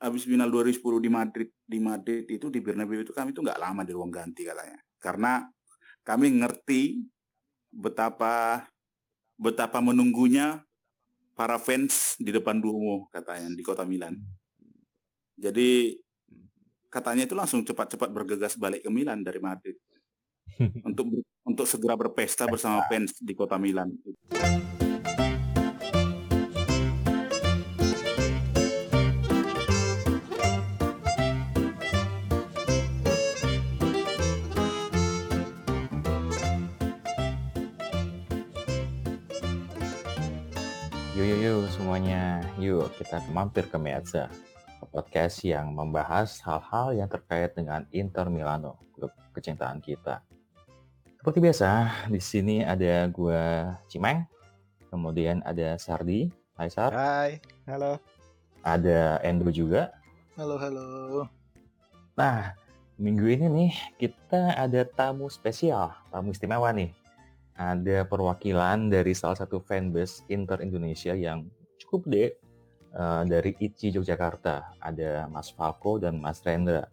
habis final 2010 di Madrid di Madrid itu di Bernabeu itu kami itu nggak lama di ruang ganti katanya karena kami ngerti betapa betapa menunggunya para fans di depan Duomo katanya di kota Milan. Jadi katanya itu langsung cepat-cepat bergegas balik ke Milan dari Madrid untuk untuk segera berpesta bersama fans di kota Milan. Semuanya. Yuk kita mampir ke Meazza, podcast yang membahas hal-hal yang terkait dengan Inter Milano, klub kecintaan kita. Seperti biasa, di sini ada gua Cimeng, kemudian ada Sardi. Hai Sar. Hai, halo. Ada Endo juga. Halo, halo. Nah, minggu ini nih kita ada tamu spesial, tamu istimewa nih ada perwakilan dari salah satu fanbase Inter Indonesia yang cukup gede uh, dari ICI Yogyakarta. Ada Mas Falco dan Mas Rendra.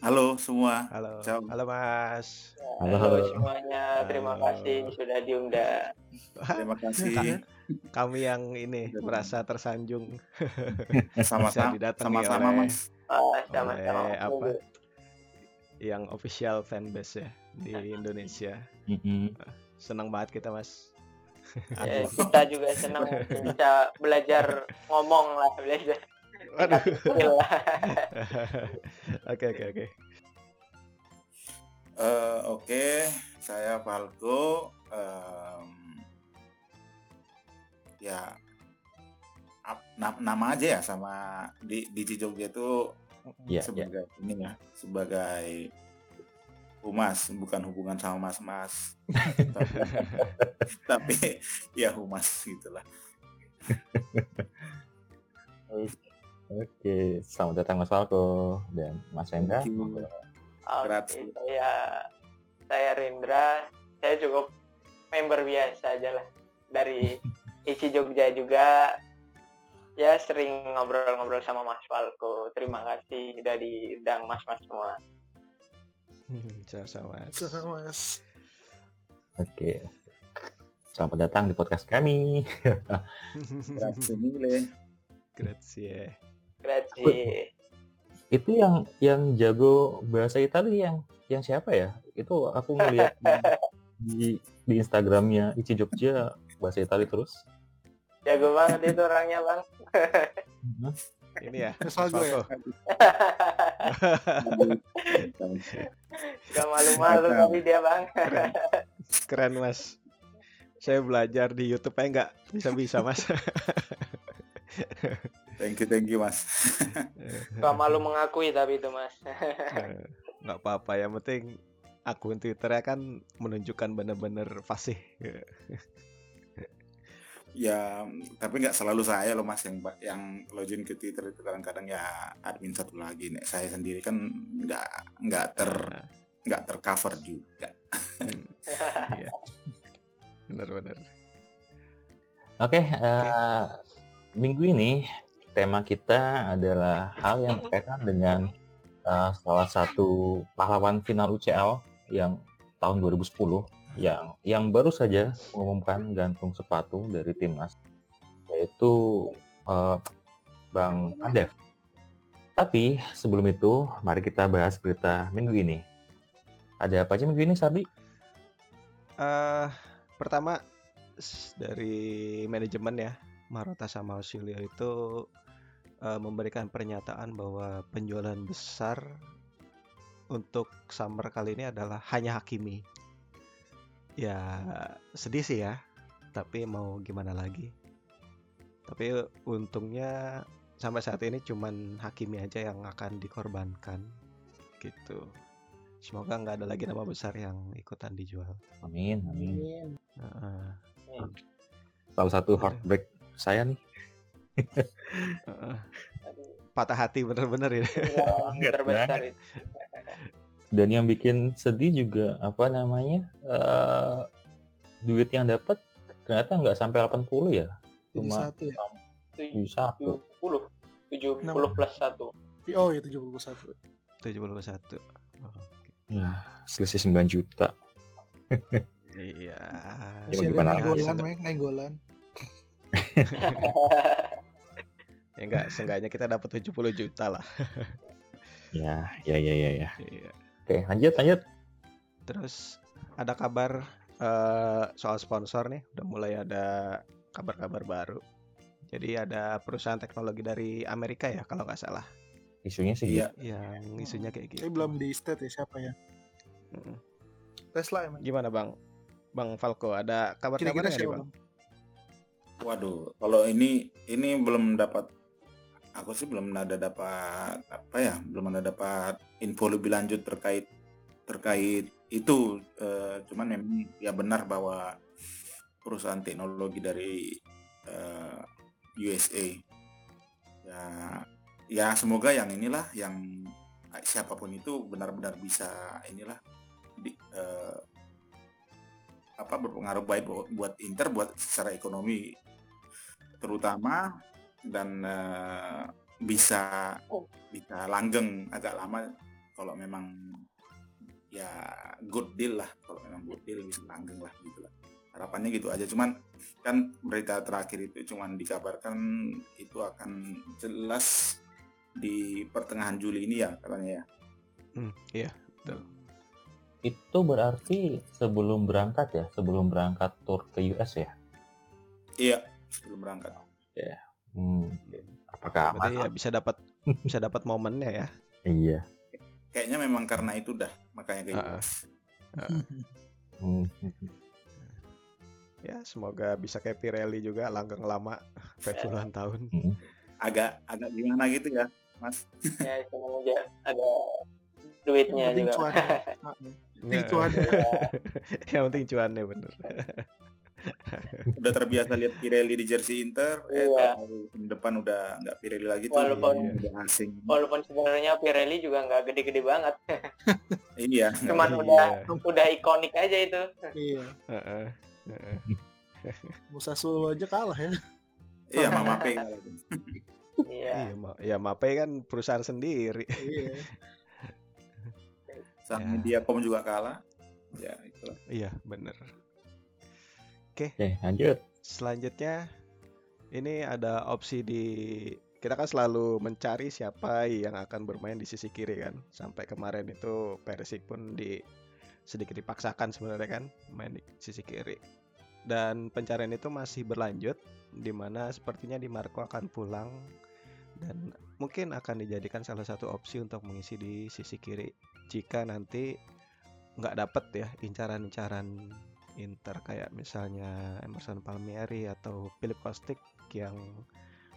Halo semua. Halo. Ciao. Halo Mas. Halo, Halo, halo. semuanya, terima Halo. kasih sudah diundang. Terima kasih Kami yang ini merasa tersanjung bisa sama-sama didatangi sama-sama oleh, Mas. Ah, sama-sama. oleh apa? Yang official fanbase ya di Indonesia. Mm-mm. Senang banget kita Mas. Ya, kita juga senang bisa belajar ngomong lah, belajar. Oke, oke, oke. Eh, Oke, saya Falco. Em, ya na- nama aja ya sama di di Jogja itu Iya, iya. sebagai ini ya sebagai humas bukan hubungan sama mas-mas tapi, tapi ya humas gitulah Oke, selamat datang Mas Falco dan Mas Rendra. Oke, Grazie. saya saya Rindra. Saya cukup member biasa aja lah dari isi Jogja juga. Ya sering ngobrol-ngobrol sama Mas Falco. Terima kasih udah diundang Mas-mas semua. Sama-sama. Mas. mas Oke. Selamat datang di podcast kami. Grazie mille. Grazie. Grazie. Itu yang yang jago bahasa Italia yang yang siapa ya? Itu aku ngeliat di di Instagramnya Ici Jogja bahasa Italia terus. Jago banget itu orangnya, Bang. Ini ya. Salgo ya. Gak malu-malu tapi dia, Bang. Keren Mas. Saya belajar di YouTube aja nggak bisa-bisa Mas. Thank you, thank you mas. Gak malu mengakui tapi itu, Mas. Eh, nggak apa-apa yang penting akun Twitternya kan menunjukkan bener-bener fasih. Ya, tapi nggak selalu saya loh mas yang yang login ke Twitter itu kadang-kadang ya admin satu lagi. Nek saya sendiri kan nggak nggak ter nggak tercover juga. Iya. Bener-bener. Oke, eh, minggu ini tema kita adalah hal yang berkaitan dengan eh, salah satu pahlawan final UCL yang tahun 2010 yang yang baru saja mengumumkan gantung sepatu dari timnas yaitu eh, Bang Andev. Tapi sebelum itu, mari kita bahas berita minggu ini. Ada apa aja minggu ini, Sardi? eh pertama dari manajemen ya Marotta sama Ausilio itu eh, memberikan pernyataan bahwa penjualan besar untuk summer kali ini adalah hanya Hakimi. Ya sedih sih ya, tapi mau gimana lagi. Tapi untungnya sampai saat ini cuman Hakimi aja yang akan dikorbankan gitu. Semoga nggak ada lagi nama besar yang ikutan dijual. Amin, amin. Heeh. Salah satu heartbreak saya nih. Heeh. patah hati bener-bener ya. Yang terbesar itu. Dan yang bikin sedih juga apa namanya eh duit yang dapat ternyata nggak sampai 80 ya, cuma satu ya. tujuh satu. 70. 70 Enam. plus satu. Oh ya 71. 71. Oh, Nah, selisih 9 juta. iya. Ya, gimana nenggolan, Mek, nenggolan. Ya enggak, seenggaknya kita dapat 70 juta lah. Ya, ya, ya, ya, ya. Iya. Oke, lanjut, lanjut. Terus ada kabar eh, soal sponsor nih, udah mulai ada kabar-kabar baru. Jadi ada perusahaan teknologi dari Amerika ya kalau nggak salah, Isunya sih Iya. gitu. yang isunya kayak gitu. Tapi belum di state ya siapa ya? Mm-mm. Tesla emang. Gimana bang? Bang Falco, ada kabar-kabar Kira-kira siapa? Bang? Waduh, kalau ini ini belum dapat aku sih belum ada dapat apa ya, belum ada dapat info lebih lanjut terkait terkait itu. Eh, cuman memang ya benar bahwa perusahaan teknologi dari eh, USA ya ya semoga yang inilah yang siapa pun itu benar-benar bisa inilah di, eh, apa berpengaruh baik buat, buat Inter buat secara ekonomi terutama dan eh, bisa Oh. bisa langgeng agak lama kalau memang ya good deal lah. Kalau memang good deal bisa langgeng lah gitu lah. Harapannya gitu aja. Cuman kan berita terakhir itu cuman dikabarkan itu akan jelas di pertengahan Juli ini ya katanya ya. Hmm, iya, betul. Itu berarti sebelum berangkat ya, sebelum berangkat tour ke US ya. iya sebelum berangkat Hmm. Apakah Berarti ya aman? bisa dapat bisa dapat momennya ya. Iya. kayaknya memang karena itu dah makanya kayak US. Hmm. Ya, semoga bisa kayak Pirelli juga langgeng lama puluhan tahun. Hmm. agak agak gimana gitu ya mas ya cuma aja ada duitnya Yang penting juga. cuannya. Ah, ya. Penting cuannya. Yang penting cuannya bener. Udah terbiasa lihat Pirelli di jersey Inter eh Iya. tahu tahun depan udah nggak Pirelli lagi tuh Walaupun- udah asing Walaupun sebenarnya Pirelli juga nggak gede-gede banget, iya cuman Iya. udah udah ikonik aja itu. Iya. Heeh, heeh. Musa Solo aja kalah ya. iya Mama P Iya. Iya, Ma- ya Mape kan perusahaan sendiri. Iya. sama Ya. Mediacom juga kalah ya itulah Iya, bener. Oke, lanjut. Selanjutnya ini ada opsi di kita kan selalu mencari siapa yang akan bermain di sisi kiri kan. Sampai kemarin itu Persik pun di sedikit dipaksakan sebenarnya kan main di sisi kiri. Dan pencarian itu masih berlanjut di mana sepertinya Di Marco akan pulang dan mungkin akan dijadikan salah satu opsi untuk mengisi di sisi kiri jika nanti nggak dapet ya incaran-incaran Inter kayak misalnya Emerson Palmieri atau Philip Kostic yang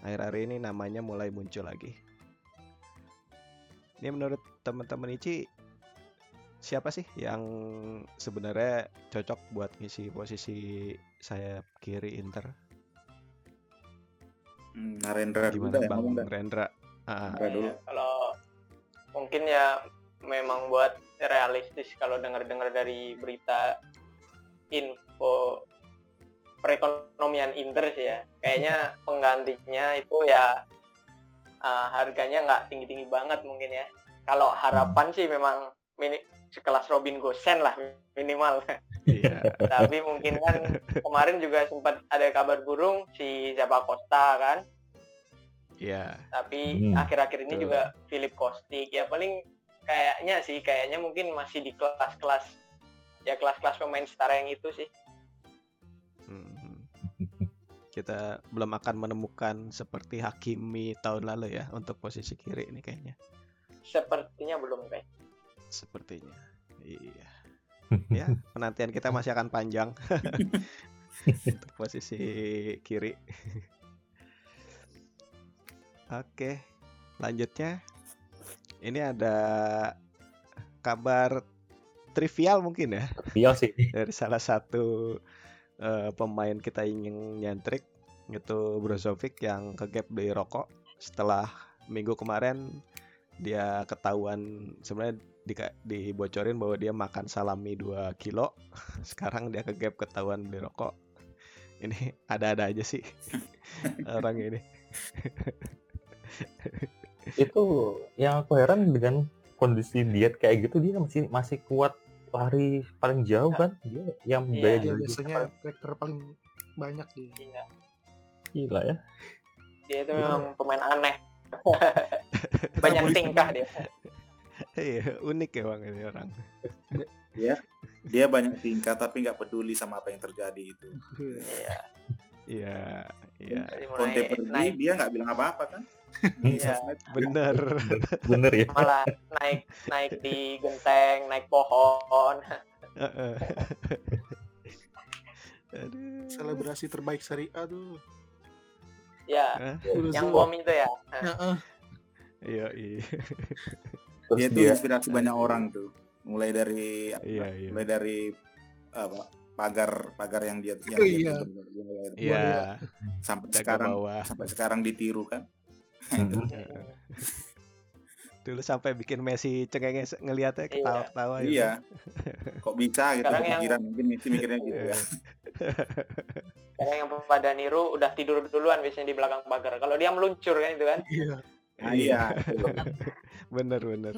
akhir-akhir ini namanya mulai muncul lagi. Ini menurut teman-teman Ici siapa sih yang sebenarnya cocok buat ngisi posisi sayap kiri Inter? hmm, Narendra dulu Gimana ya, Bang dah. Rendra? Ah, Rendra dulu kalau mungkin ya memang buat realistis kalau dengar-dengar dari berita info perekonomian Inter sih ya kayaknya penggantinya itu ya uh, harganya nggak tinggi-tinggi banget mungkin ya kalau harapan sih memang mini sekelas Robin Gosen lah minimal iya. tapi mungkin kan kemarin juga sempat ada kabar burung si Zaba Costa kan Iya. tapi Hmm, akhir-akhir ini betul. juga Philip Kostic ya paling kayaknya sih kayaknya mungkin masih di kelas-kelas ya kelas-kelas pemain setara yang itu sih Hmm. Kita belum akan menemukan seperti Hakimi tahun lalu ya untuk posisi kiri ini kayaknya. sepertinya belum kayak Sepertinya. Iya. Ya, penantian kita masih akan panjang untuk posisi kiri. Oke, lanjutnya ini ada kabar trivial mungkin ya. Iya sih. dari salah satu eh, pemain kita ingin nyentrik itu Brozovic yang kegap beli rokok. Setelah minggu kemarin dia ketahuan sebenarnya di- dibocorin bahwa dia makan salami 2 kilo. Sekarang dia kegap ketahuan beli rokok. Ini ada-ada aja sih orang ini. Itu yang aku heran dengan kondisi diet kayak gitu dia masih masih kuat lari paling jauh kan dia yang Iya. daya Dia biasanya karakter paling banyak dia. Iya. gila ya Dia itu memang pemain aneh. Banyak tingkah dia. Iya, unik ya bang ini orang. Dia banyak tingkah tapi nggak peduli sama apa yang terjadi itu. Iya. Iya, iya, Conte pergi naik dia nggak bilang apa-apa kan? Iya. bener. bener ya malah naik naik di genteng, naik pohon. Heeh. Aduh. Selebrasi terbaik Serie A tuh. Ya, Hah? Yang bom itu ya. Heeh. Iya, iya, terus Dia tuh dia inspirasi banyak orang tuh. Mulai dari apa, iya, iya. mulai dari apa pagar pagar yang dia yang Oh, dia iya. bikin, dia mulai- Iya, sampai jaga sekarang bawah. sampai sekarang ditiru kan. Dulu sampai bikin Messi cengengnya se- ngeliatnya ketawa-ketawa gitu. iya. Kok bisa gitu Sekarang yang- kepikiran? Mungkin Messi mikirnya gitu ya. Karena yang pada niru udah tidur duluan biasanya di belakang pagar. Kalau dia meluncur kan itu kan. Iya. nah, iya Bener, bener.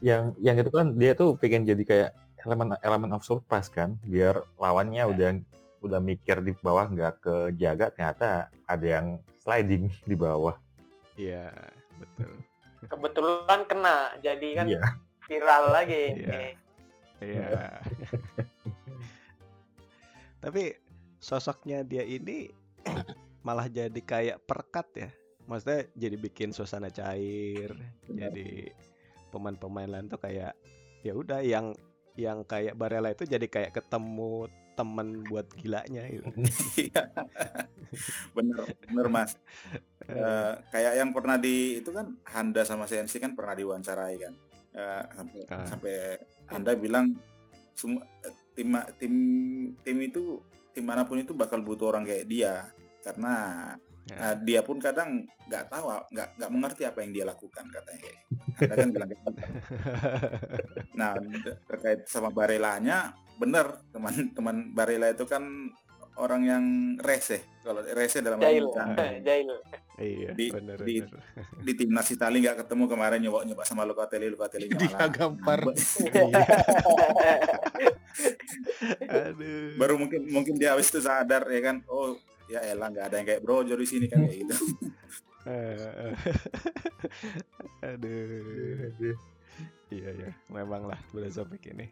yang yang itu kan dia tuh pengen jadi kayak elemen elemen of surprise kan? Biar lawannya udah udah mikir di bawah nggak kejaga ternyata ada yang sliding di bawah Iya, betul. Kebetulan kena. Jadi kan iya viral lagi. Iya. Iya. Tapi sosoknya dia ini malah jadi kayak perkat ya. Maksudnya jadi bikin suasana cair. Jadi pemain-pemain lain tuh kayak ya udah yang yang kayak Barella itu jadi kayak ketemu temen buat gilanya gitu. Iya. bener bener mas Eh, kayak yang pernah di itu kan Handa sama Sensi kan pernah diwawancarai kan Eh, sampai Ah. sampai Handa bilang semua tim tim tim itu tim mana pun itu bakal butuh orang kayak dia karena eh, dia pun kadang nggak tahu nggak nggak mengerti apa yang dia lakukan katanya gitu. Handa kan bilang gitu. Nah terkait sama Barelanya bener teman-teman Barela itu kan orang yang rese kalau rese dalam Jail. Jail. Iya, Di- bener di- bener. di timnas Italia nggak ketemu kemarin nyoba nyoba sama Locatelli Locatelli Dia gampar. Aduh. baru mungkin mungkin dia habis itu sadar ya kan oh ya elah nggak ada yang kayak Brojo di sini kan kayak gitu Aduh. Iya ya, memang lah Brozovic ini.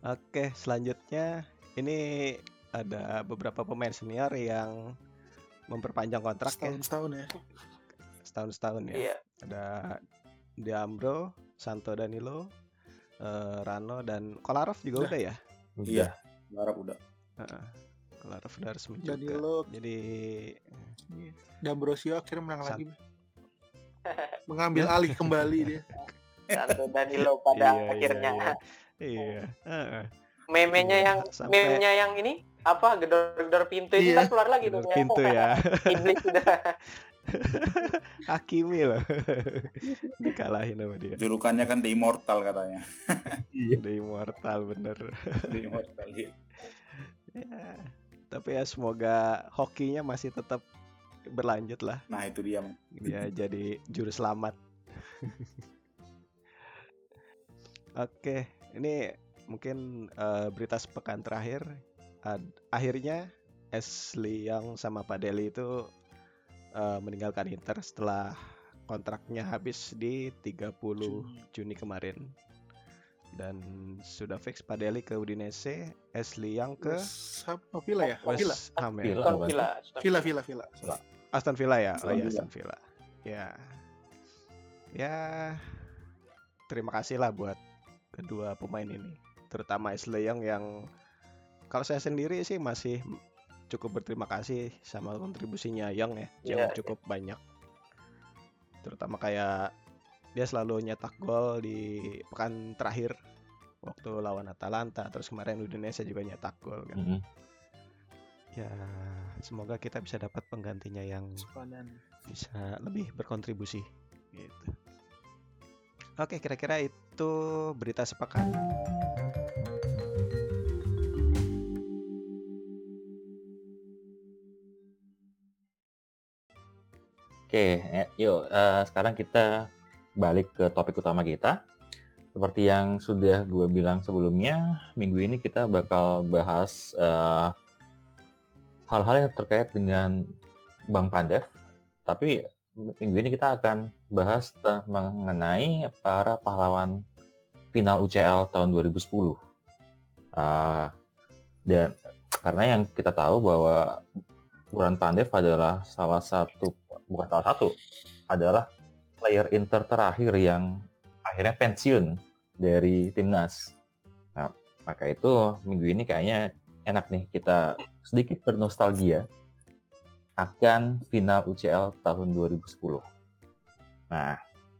Oke, selanjutnya ini ada beberapa pemain senior yang memperpanjang kontraknya Setahun-setahun ya. setahun-setahun ya. Iya. Ada Diambro, Santo Danilo, eh, Rano dan Kolarov juga Udah. udah ya. iya Arab udah Heeh. Kolarov udah resmi juga. Danilo, Jadi D'Ambrosio akhirnya menang Sant- lagi. Mengambil alih kembali dia. Santo Danilo pada Iya, iya, akhirnya. iya. iya. heeh. Memenya Iya, yang sampai- memenya yang ini apa gedor-gedor pintu itu Iya. kan keluar lagi tuh. Pintu ya. Iblis sudah. Hakimi loh. Dikalahin sama dia. julukannya kan The Immortal katanya The Immortal bener. The Immortal iya. Ya, tapi ya semoga hokinya masih tetap berlanjut lah. nah itu dia. Dia jadi juru selamat. Oke, ini mungkin eh, berita sepekan terakhir. Ad- akhirnya Ashley Young sama Pak Deli itu eh, meninggalkan Inter setelah kontraknya habis di 30 Juni kemarin. Dan sudah fix Pak Deli ke Udinese, Ashley Young ke West Ham, oh, Villa ya? Villa. West Ham ya? Villa. Villa. Villa, Villa, Villa. Aston Villa ya, oh Aston iya Villa. Aston Villa. Ya, ya terima kasih lah buat kedua pemain ini, terutama Ashley Young yang kalau saya sendiri sih masih cukup berterima kasih sama kontribusinya Young ya, yang cukup banyak. Terutama kayak dia selalu nyetak gol di pekan terakhir waktu lawan Atalanta, terus kemarin Udinese juga nyetak gol kan. Mm-mm. Ya, semoga kita bisa dapat penggantinya yang Sepadan. bisa lebih berkontribusi gitu. Oke, kira-kira itu berita sepekan. Oke, ya, yuk eh, sekarang kita balik ke topik utama kita. Seperti yang sudah gue bilang sebelumnya, minggu ini kita bakal bahas eh, hal-hal yang terkait dengan Bang Pandev. Tapi minggu ini kita akan bahas mengenai para pahlawan final UCL tahun 2010. Ah, dan karena yang kita tahu bahwa Buran Pandev adalah salah satu bukan salah satu adalah player Inter terakhir yang akhirnya pensiun dari timnas. Nah, maka itu minggu ini kayaknya enak nih kita sedikit bernostalgia akan final UCL tahun 2010. Nah,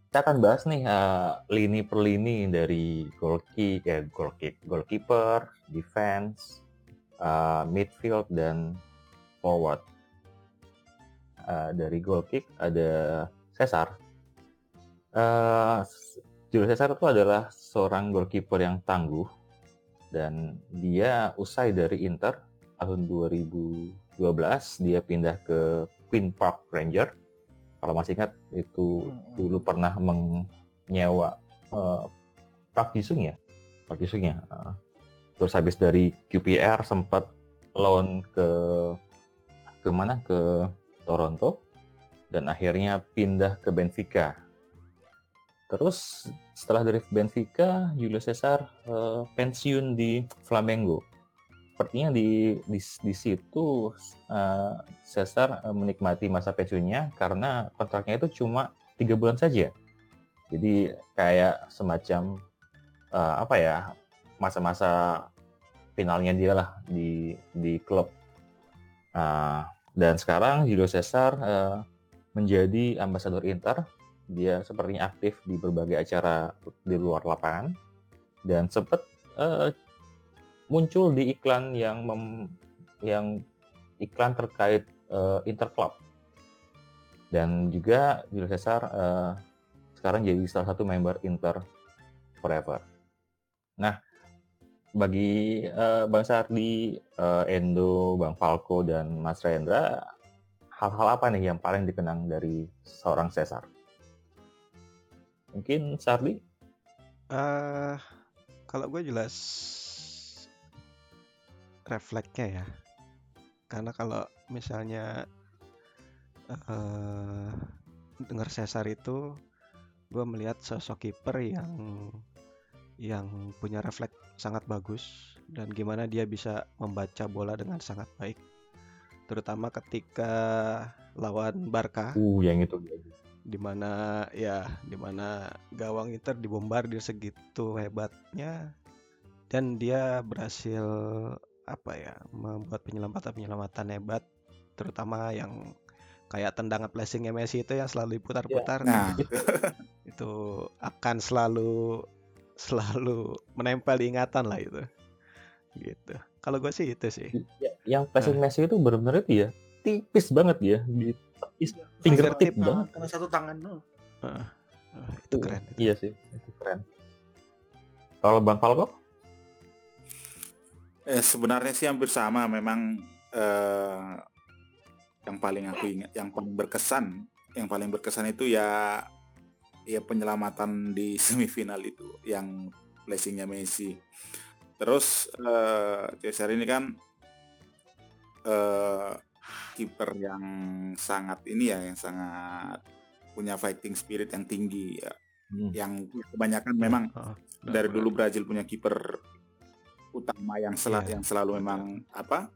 kita akan bahas nih eh, lini per lini dari goal ya goal goalkeeper, defense, eh, midfield dan forward. Eh, dari goal kick ada Cesar. Eh, Julio Cesar itu adalah seorang goalkeeper yang tangguh dan dia usai dari Inter tahun 2012 dia pindah ke Queen Park Ranger. Kalau masih ingat itu dulu pernah menyewa eh, Park Ji-sung ya, Park Ji-sung ya. Eh, terus habis dari QPR sempat loan ke ke mana ke Toronto dan akhirnya pindah ke Benfica. Terus setelah dari Benfica, Julio Cesar eh, pensiun di Flamengo. Sepertinya di di, di situ eh, Cesar eh, menikmati masa pensiunnya karena kontraknya itu cuma tiga bulan saja. Jadi kayak semacam eh, apa ya masa-masa finalnya dia lah di di klub. Nah, dan sekarang Julio Cesar eh, menjadi ambasador Inter. Dia sepertinya aktif di berbagai acara di luar lapangan dan sempat eh, muncul di iklan yang mem- yang iklan terkait eh, Inter Club. Dan juga Julio Cesar eh, sekarang jadi salah satu member Inter Forever. Nah, bagi eh, Bang Sardi, eh, Endo, Bang Falco, dan Mas Rendra, hal-hal apa nih yang paling dikenang dari seorang Cesar? Mungkin Sardi? eh kalau gue jelas refleksnya ya. Karena kalau misalnya eh dengar Cesar itu, gue melihat sosok kiper yang yang punya refleks sangat bagus dan gimana dia bisa membaca bola dengan sangat baik. Terutama ketika lawan Barca. Uh, yang itu. di mana ya di mana gawang Inter dibombardir segitu hebatnya. Dan dia berhasil apa ya membuat penyelamatan penyelamatan hebat. Terutama yang kayak tendangan flashingnya Messi itu yang selalu diputar-putar. Nah, itu akan selalu selalu menempel di ingatan lah itu gitu kalau gue sih itu sih Ya, yang passing Messi itu benar-benar itu ya tipis banget ya di tipis fingertip banget. Karena satu tangan doang. Heeh. Wah, itu keren itu. Iya sih, itu keren. Kalau Bang Falco? eh, sebenarnya sih hampir sama. Memang eh, yang paling aku ingat, yang paling berkesan, yang paling berkesan itu ya ya penyelamatan di semifinal itu, yang blessingnya Messi. Terus eh, Cesar ini kan eh, kiper yang sangat ini ya, yang sangat punya fighting spirit yang tinggi ya. Hmm. Yang kebanyakan memang Heeh. dari dulu Brazil punya kiper utama yang sel Iya. yang selalu memang apa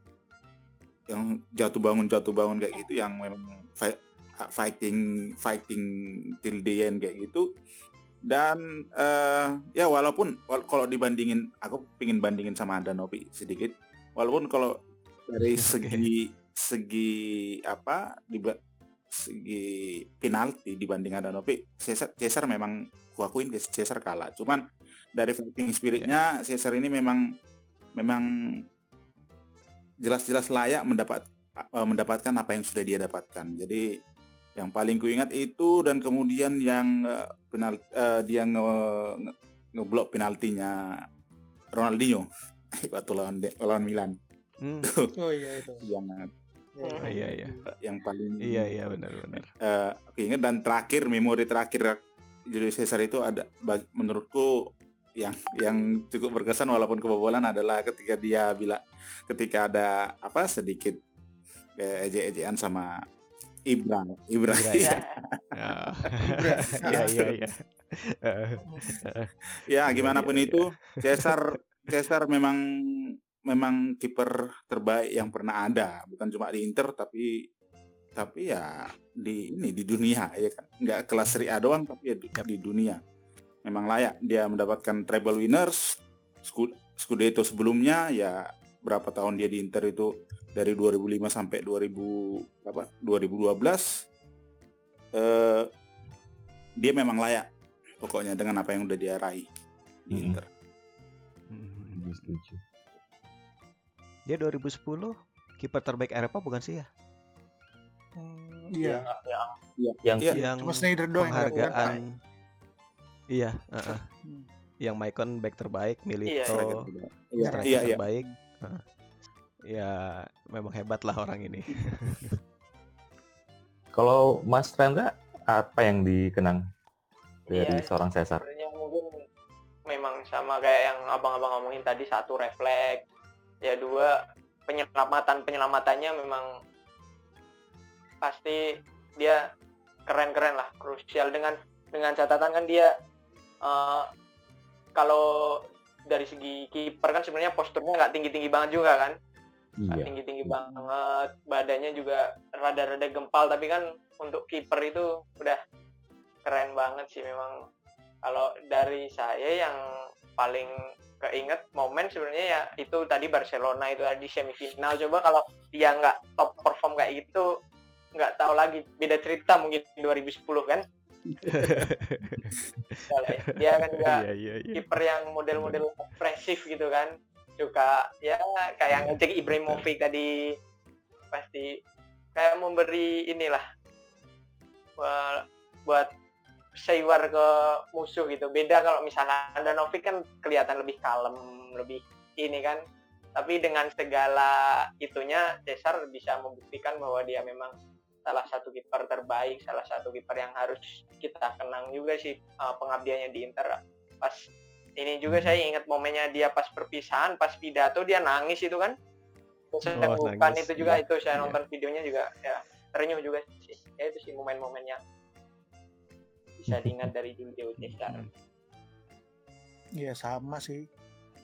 yang jatuh bangun jatuh bangun kayak gitu yang memang fighting fighting till the end kayak gitu. Dan eh, ya walaupun wal- kalau dibandingin aku pingin bandingin sama Andanovi sedikit. Walaupun kalau dari segi segi apa di segi penalti dibanding Andanovi Cesar, Cesar memang kuakuin Cesar kalah. Cuman dari fighting spiritnya Cesar ini memang memang jelas-jelas layak mendapat eh, mendapatkan apa yang sudah dia dapatkan. Jadi yang paling kuingat itu dan kemudian yang eh, penal eh, dia nge, nge- ngeblok penaltinya Ronaldinho waktu lawan De- lawan Milan Hmm, Oh iya itu. yang Ya, Hmm. Iya, iya. yang paling Iya iya benar-benar. eh, aku ingat dan terakhir memori terakhir Julius Caesar itu ada menurutku yang yang cukup berkesan walaupun kebobolan adalah ketika dia bilang ketika ada apa sedikit eh, ejek-ejekan sama Ibra Ibra Ibra. Ah. Ibra. Iya iya iya. ya gimana pun itu Caesar Caesar memang memang kiper terbaik yang pernah ada bukan cuma di Inter tapi tapi ya di ini di dunia ya kan nggak kelas Serie A doang tapi ya di, Yap. di dunia memang layak dia mendapatkan treble winners Scu- Scudetto sebelumnya ya berapa tahun dia di Inter itu dari 2005 sampai 2000 apa 2012 eh dia memang layak pokoknya dengan apa yang udah dia raih di Mm-mm. Inter. Hmm. Setuju, setuju. Dia 2010 kiper terbaik Eropa bukan sih ya? Hmm, Iya. Yang Iya. Yang Cuma Snyder doang yang penghargaan. Iya, heeh. Hmm. Yang Maicon back terbaik, Iya, Milito. Iya, striker iya, iya. terbaik. Ya, memang hebat lah orang ini. Kalau Mas Rendra apa yang dikenang dari Iya, seorang Caesar? mungkin memang sama kayak yang abang-abang ngomongin tadi satu refleks ya dua penyelamatan penyelamatannya memang pasti dia keren-keren lah krusial dengan dengan catatan kan dia eh, kalau dari segi kiper kan sebenarnya posturnya nggak tinggi-tinggi banget juga kan? Nggak Iya. tinggi-tinggi banget badannya juga rada-rada gempal tapi kan untuk kiper itu udah keren banget sih memang. Kalau dari saya yang paling keinget momen sebenarnya ya itu tadi Barcelona itu tadi semifinal. Coba kalau dia nggak top perform kayak gitu nggak tahu lagi. Beda cerita mungkin 2010 kan dia kan juga Iya, iya, iya. kiper yang model-model ekspresif gitu kan. Suka ya kayak ngecek Ibrahimovic tadi. Pasti kayak memberi inilah buat, buat seiwar ke musuh gitu. Beda kalau misalnya Andanovic kan kelihatan lebih kalem lebih ini kan. Tapi dengan segala itunya Cesar bisa membuktikan bahwa dia memang salah satu kiper terbaik salah satu kiper yang harus kita kenang juga sih uh, pengabdiannya di Inter pas ini juga saya ingat momennya dia pas perpisahan pas pidato dia nangis itu kan sedang bukan nangis, itu juga iya, itu saya iya. nonton videonya juga ya terenyuh juga sih ya itu sih momen-momen yang bisa diingat dari Julio Cesar Hmm. Iya sama sih.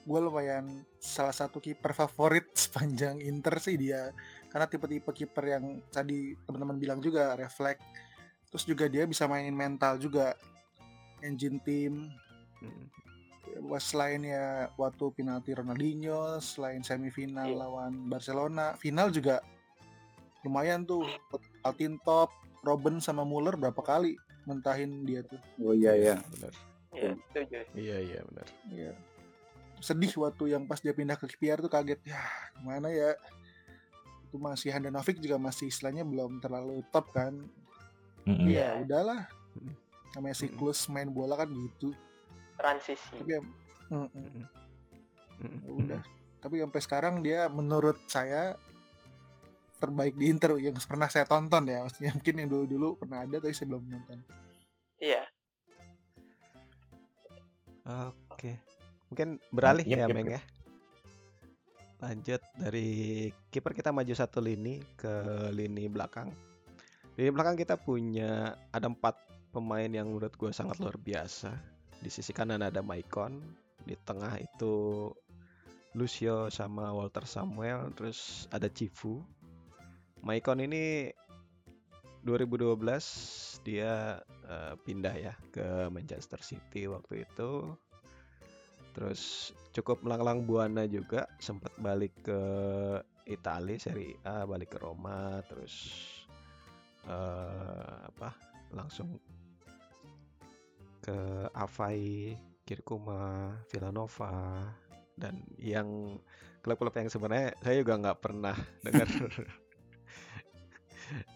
Gue lumayan salah satu kiper favorit sepanjang Inter sih dia. Karena tipe-tipe kiper yang tadi teman-teman bilang juga refleks. Terus juga dia bisa mainin mental juga. Engine team. Hmm. Wah, Selain ya waktu penalti Ronaldinho, selain semifinal Iya. lawan Barcelona, final juga lumayan tuh. Altin top, Robben sama Muller berapa kali mentahin dia tuh. Oh iya ya. Benar. ya setuju Iya, iya, benar. Iya. Sedih waktu yang pas dia pindah ke KPR tuh kaget. Ya, gimana ya? Itu masih Handanovic juga masih istilahnya belum terlalu top kan. Mm-mm. Iya, Iya. udahlah. Mm. Namanya siklus main bola kan gitu. transisi Tapi ya, mm, mm, ya udah. Tapi sampai sekarang dia menurut saya terbaik di Inter yang pernah saya tonton ya. Maksudnya mungkin yang dulu-dulu pernah ada tapi saya belum nonton. iya Oke. Mungkin beralih Yep, ya, yep, Meng yep. ya. Lanjut dari kiper kita maju satu lini ke lini belakang. Lini belakang kita punya ada empat pemain yang menurut gue sangat luar biasa. Di sisi kanan ada Maicon, di tengah itu Lucio sama Walter Samuel, terus ada Cifu. Maicon ini 2012 dia eh, pindah ya ke Manchester City waktu itu. Terus cukup melanglang buana juga, sempat balik ke Italia Serie A, balik ke Roma, terus eh, apa? Langsung ke Avai, Kirkuma, Villanova, dan yang klub-klub yang sebenarnya saya juga nggak pernah dengar.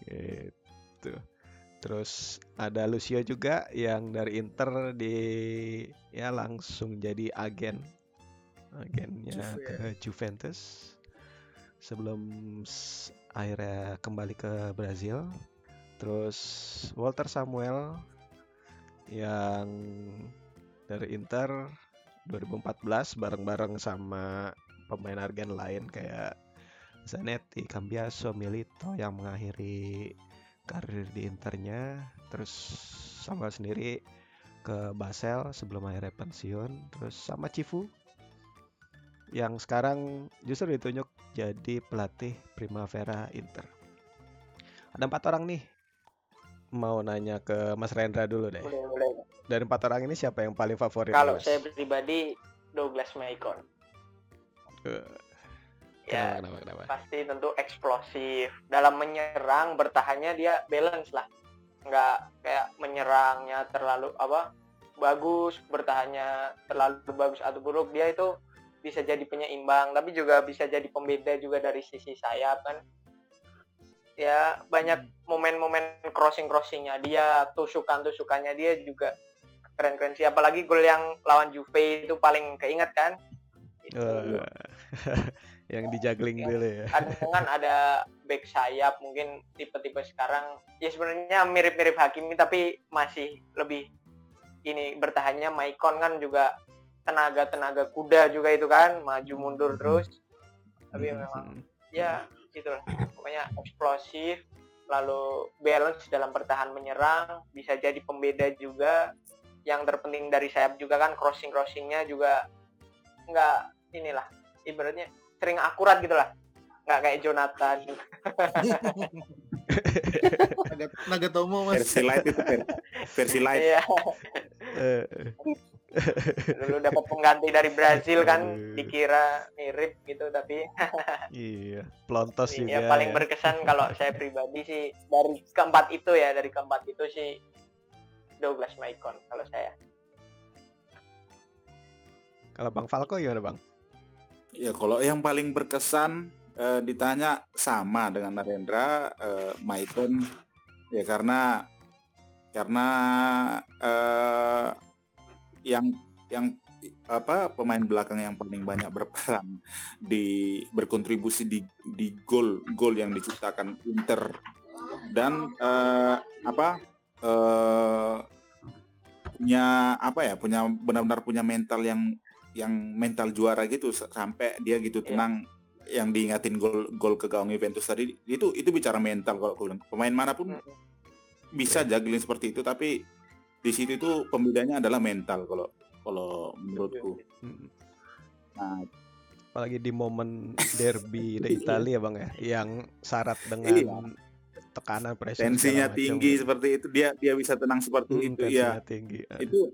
gitu. Terus ada Lucio juga yang dari Inter di ya langsung jadi agen. Agennya Juve. Ke Juventus. Sebelum akhirnya kembali ke Brazil. Terus Walter Samuel yang dari Inter 2014 bareng-bareng sama pemain Argen lain kayak Zanetti, Cambiaso, Milito yang mengakhiri karir di Internya. Terus Samuel sendiri ke Basel sebelum akhirnya pensiun. Terus sama Cifu yang sekarang justru ditunjuk jadi pelatih Primavera Inter. Ada empat orang nih. Mau nanya ke Mas Rendra dulu deh. Boleh, boleh. Dari empat orang ini siapa yang paling favorit? Kalau saya pribadi Douglas Maicon. Eh, Ya, kenapa, kenapa, kenapa? pasti tentu eksplosif. Dalam menyerang bertahannya dia balance lah. Nggak kayak menyerangnya terlalu apa? bagus, bertahannya terlalu bagus atau buruk. Dia itu bisa jadi penyeimbang, tapi juga bisa jadi pembeda juga dari sisi sayap kan. Ya, banyak momen-momen crossing-crossingnya dia, tusukan-tusukannya dia juga keren-keren sih. Apalagi gol yang lawan Juve itu paling keinget kan. yang dijagling Ya. dulu ya. ada kan ada back sayap mungkin tipe-tipe sekarang ya sebenarnya mirip-mirip Hakimi tapi masih lebih ini bertahannya Maicon kan juga tenaga-tenaga kuda juga itu kan maju mundur terus tapi Hmm, memang hmm. ya gitulah pokoknya eksplosif lalu balance dalam bertahan menyerang bisa jadi pembeda juga yang terpenting dari sayap juga kan crossing crossingnya juga nggak inilah ibaratnya sering akurat gitu lah nggak kayak Jonathan Naga, Nagatomo mas. versi light itu ver- versi light Iya, Eh, dulu dapat pengganti dari Brazil kan Aduh. dikira mirip gitu tapi iya, Plontos juga. yang paling ya. berkesan kalau saya pribadi sih dari keempat itu ya dari keempat itu sih Douglas Maicon kalau saya Kalau Bang Falco gimana Bang? Ya kalau yang paling berkesan eh, ditanya sama dengan Narendra, eh, Maicon ya karena karena eh, yang yang apa pemain belakang yang paling banyak berperan di berkontribusi di di gol gol yang diciptakan Inter. Dan eh, apa eh, punya apa ya punya benar-benar punya mental yang yang mental juara gitu sampai dia gitu Iya. tenang yang diingatin gol gol ke gawang Juventus tadi itu itu bicara mental kalau aku bilang pemain mana pun bisa juggling seperti itu tapi di situ itu pembedanya adalah mental kalau kalau menurutku Hmm. nah Apalagi di momen derby di Iya. Italia Bang ya, yang syarat dengan Iya. tekanan pressure tensinya segala macam tinggi gitu. seperti itu dia dia bisa tenang seperti Hmm, itu ya tinggi. Eh, itu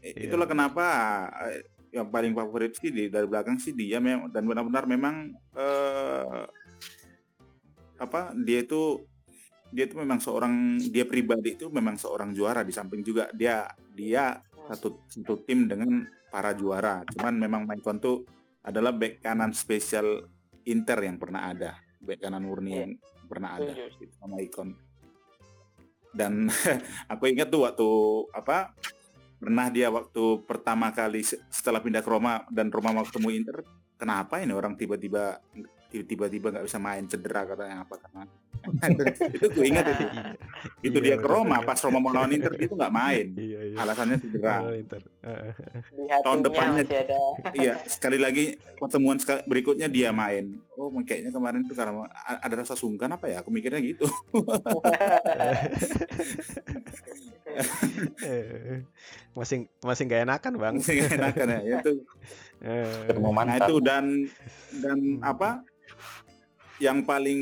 Iya. itulah kenapa eh, yang paling favorit sih di dari belakang sih dia memang dan benar-benar memang eh, apa dia itu dia itu memang seorang dia pribadi itu memang seorang juara di samping juga. Dia dia satu satu tim dengan para juara. Cuman memang Maicon tuh adalah back kanan spesial Inter yang pernah ada. Back kanan murni yang pernah ada gitu, sama Icon. Dan aku ingat tuh waktu apa pernah dia waktu pertama kali se- setelah pindah ke Roma dan Roma mau ketemu Inter kenapa ini orang tiba-tiba tiba-tiba nggak bisa main cedera katanya apa karena itu gue ingat itu Iya. itu Iya, dia ke betul, Roma pas Roma mau lawan Inter dia tuh nggak main. Iya, iya. alasannya cedera Inter. Di hatinya Tahun depannya- masih ada. iya sekali lagi pertemuan berikutnya dia main. Oh kayaknya kemarin tuh karena ada rasa sungkan apa ya? Aku mikirnya gitu. Masih masih nggak enakan Bang. Masih nggak enakan ya itu. Nah itu dan dan apa? Yang paling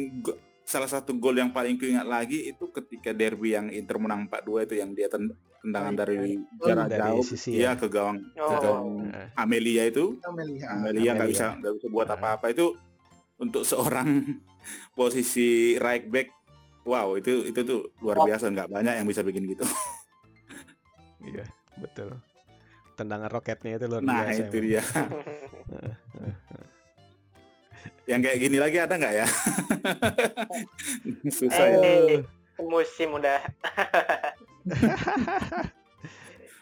salah satu gol yang paling kuingat lagi itu ketika derby yang Inter menang 4-2 itu yang dia ten- tendangan Oh, dari Oh, jarak dari jauh sisi iya ya. ke gawang ke Oh. gawang Eh, Amelia itu Amelia. Amelia nggak Amelia. bisa nggak bisa buat Ah. apa-apa itu untuk seorang posisi right back wow itu itu tuh luar Oh. biasa nggak banyak yang bisa bikin gitu Iya, betul. Tendangan roketnya itu luar nah biasa. itu emang. dia yang kayak gini lagi ada nggak ya susah ya musim udah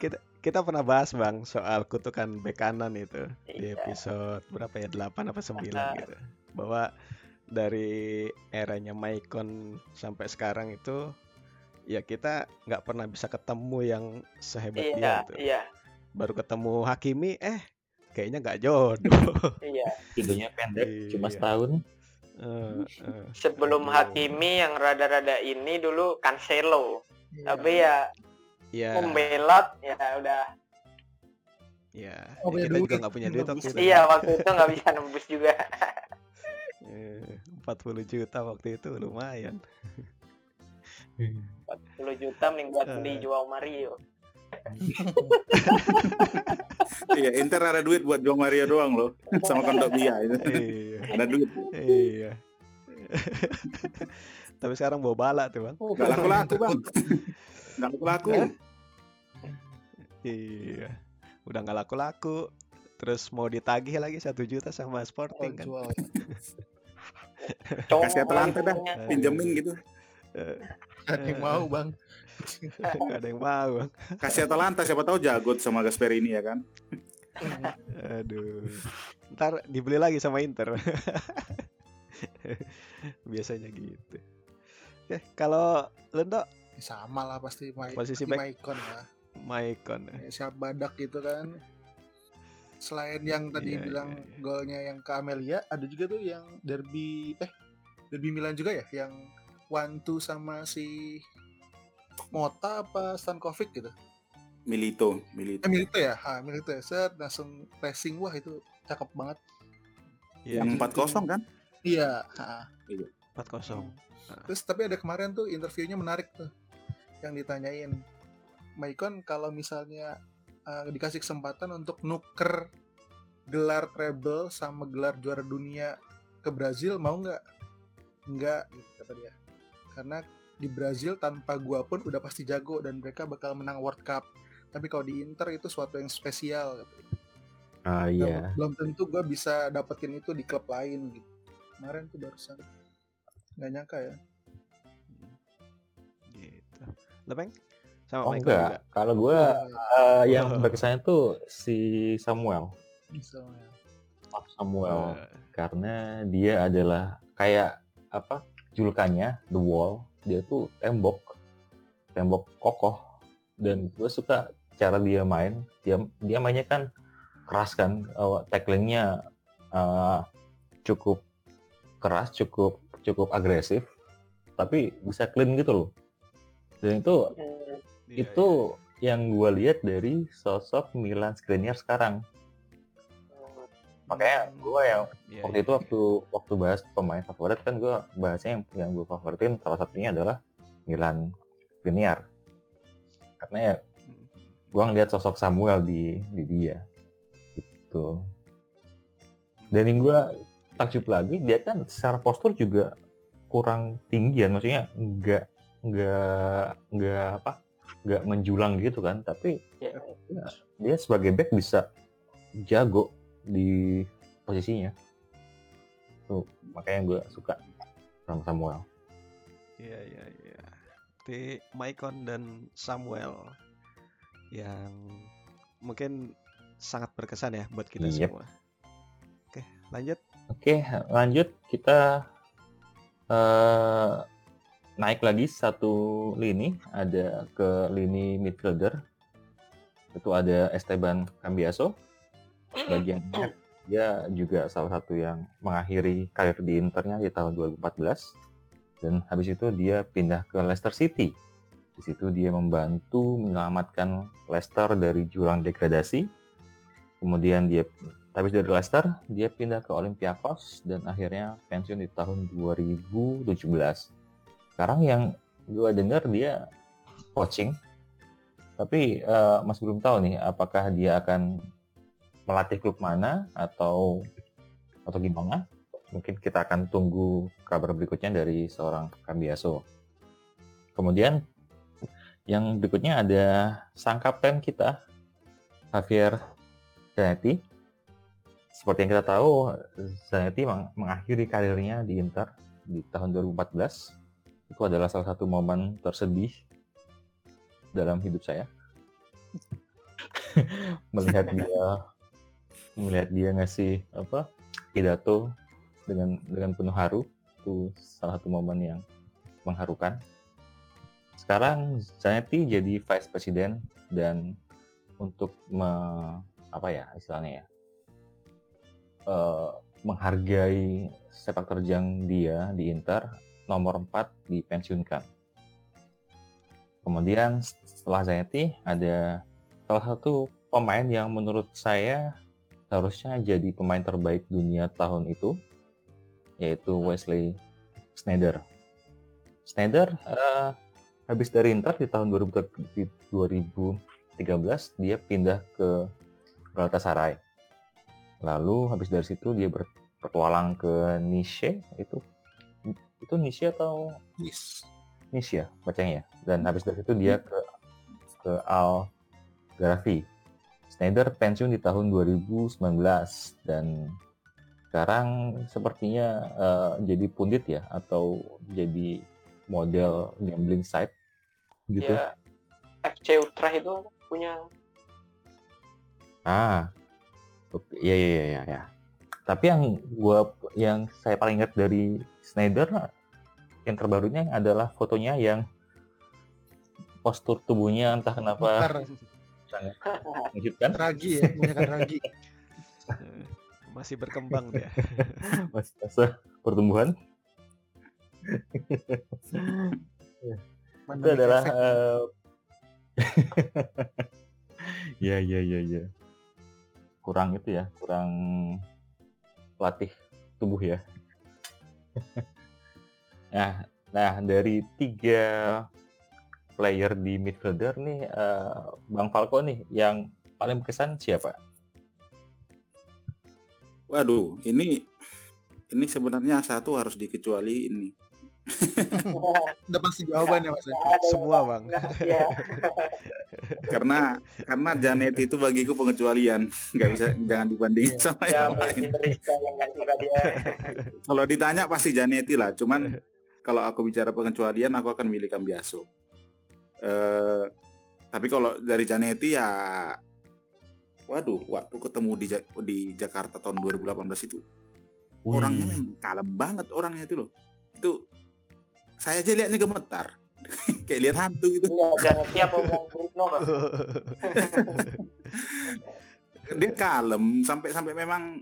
kita kita pernah bahas Bang soal kutukan bek kanan itu di Iya. episode berapa ya 8 apa 9 Ah. gitu. Bahwa dari eranya Maicon sampai sekarang itu ya kita nggak pernah bisa ketemu yang sehebat Iya, dia tuh. iya, Baru ketemu Hakimi, eh kayaknya nggak jodoh. iya. videonya pendek cuma Iya. setahun Eh, eh. Sebelum Aduh. Hakimi yang rada-rada ini dulu Cancelo. Iya. Tapi ya Ya, membelot ya udah. ya. Oh, punya kita duit, juga nggak punya duit waktu itu. Iya waktu itu nggak bisa nembus juga. Eh, 40 juta waktu itu lumayan. 10 juta mending buat beli Eh. Joao Mario. Iya, Inter ada duit buat João Mario doang loh. Sama Kondobia itu. iya. Ada duit. Iya. Tapi sekarang bawa bala tuh, Bang. Gak laku-laku, Bang. Gak laku-laku. Iya. Udah nggak laku-laku. Terus mau ditagih lagi satu juta sama Oh, Sporting kan. jual. Cowok Kasih Atalanta dah. punya. Pinjemin gitu. Ada yang mau bang. ada yang mau, Bang. Kasih Atalanta siapa tahu jago sama Gasperini ya kan. Aduh. Ntar dibeli lagi sama Inter. Biasanya gitu. Oke, kalau Lendo Sama lah pasti Ma- Posisi pasti back. Maicon lah. Maicon. Ya, siap badak gitu kan. Selain yang tadi Iya, bilang iya, iya. golnya yang ke Amelia, ada juga tuh yang derby eh derby Milan juga ya, yang two sama si Mota apa Stankovic gitu. Milito, Milito. Eh Milito ya, ha, Milito ya, set langsung pressing wah itu cakep banget. Iya, Yang 4-0 kan? Iya, ha. 4-0. Terus tapi ada kemarin tuh interviewnya menarik tuh, yang ditanyain Maicon kalau misalnya uh, dikasih kesempatan untuk nuker gelar treble sama gelar juara dunia ke Brazil mau nggak? Nggak, gitu kata dia. Karena di Brazil tanpa gua pun udah pasti jago dan mereka bakal menang World Cup. Tapi kalau di Inter itu suatu yang spesial. Gitu. ah iya Belum tentu gua bisa dapetin itu di klub lain gitu. Kemarin tuh barusan nggak nyangka ya. Gitu. Lepeng? Sama oh Maicon enggak kalau gue Ah, yang Oh. berkesan itu si Samuel misalnya. Samuel Eh, karena dia adalah kayak apa julukannya The Wall dia tuh tembok tembok kokoh. Dan gue suka cara dia main. Dia dia mainnya kan keras kan uh, tacklingnya uh, cukup keras cukup cukup agresif tapi bisa clean gitu loh. Dan itu Hmm, iya, itu yang gue lihat dari sosok Milan Skriniar sekarang makanya gue yang iya, waktu iya. itu waktu waktu bahas pemain favorit kan gue bahasnya yang yang gue favoritin salah satunya adalah Milan Skriniar karena ya gue ngeliat sosok Samuel di di dia. Gitu. Dan yang gue takjub lagi dia kan secara postur juga kurang tinggian maksudnya nggak nggak nggak apa nggak menjulang gitu kan. Tapi ya. ya, dia sebagai back bisa jago di posisinya tuh makanya gue suka sama Samuel Iya iya iya. Di Maicon dan Samuel yang mungkin sangat berkesan ya buat kita Yep. semua. Oke, lanjut. oke lanjut kita eh, naik lagi satu lini ada ke lini midfielder itu ada Esteban Cambiaso bagian dia juga salah satu yang mengakhiri karir di Internya di tahun 2014 dan habis itu dia pindah ke Leicester City. Di situ dia membantu menyelamatkan Leicester dari jurang degradasi. Kemudian dia habis dari Leicester dia pindah ke Olympiakos dan akhirnya pensiun di tahun 2017 sekarang yang gue dengar dia coaching. Tapi eh, masih belum tahu nih apakah dia akan melatih klub mana atau atau gimana? Mungkin kita akan tunggu kabar berikutnya dari seorang Cambiaso kemudian yang berikutnya ada sang kapten kita Javier Zanetti. Seperti yang kita tahu Zanetti meng- mengakhiri karirnya di Inter di tahun 2014 itu adalah salah satu momen tersedih dalam hidup saya. Melihat dia melihat dia ngasih apa pidato dengan dengan penuh haru itu salah satu momen yang mengharukan. Sekarang Zanetti jadi vice president dan untuk me, apa ya istilahnya ya uh, menghargai sepak terjang dia di Inter nomor 4 dipensiunkan. Kemudian setelah Zanetti ada salah satu pemain yang menurut saya harusnya jadi pemain terbaik dunia tahun itu yaitu Wesley Sneijder. Sneijder uh, habis dari Inter di tahun 2013 dia pindah ke Galatasaray. Lalu habis dari situ dia berpetualang ke Nice itu itu Nice atau Yes. Nice ya bacanya ya. Dan habis dari situ dia ke ke Al Garafi. Snyder pensiun di tahun 2019 dan sekarang sepertinya uh, jadi pundit ya atau jadi model gambling site gitu. Ya, FC Ultra itu punya Ah, oke, iya iya iya ya. Tapi yang gua yang saya paling ingat dari Snyder yang terbarunya adalah fotonya yang postur tubuhnya entah kenapa Ntar sangat mengejutkan ragi ya, menggunakan ragi. Masih berkembang dia. masih masa pertumbuhan. Itu adalah eh, ya ya ya ya. Kurang itu ya kurang pelatih tubuh ya. Nah nah dari tiga player di midfielder nih eh, bang Falco nih yang paling berkesan siapa Waduh, ini ini sebenarnya satu harus dikecuali ini. Udah pasti jawabannya Mas. Semua, Bang. ya karena karena Janet itu bagiku pengecualian, nggak bisa jangan dibandingin sama ya yang lain. Kalau ditanya pasti Janeti lah, cuman kalau aku bicara pengecualian aku akan milih Cambiaso. Eh tapi kalau dari Janeti ya waduh, waktu ketemu di Ja- di Jakarta tahun 2018 itu orangnya memang kalem banget orangnya itu loh. Itu saya aja lihatnya gemetar. Kayak lihat hantu gitu. Iya, jangan siap ngomong Bruno. Dia kalem sampai sampai memang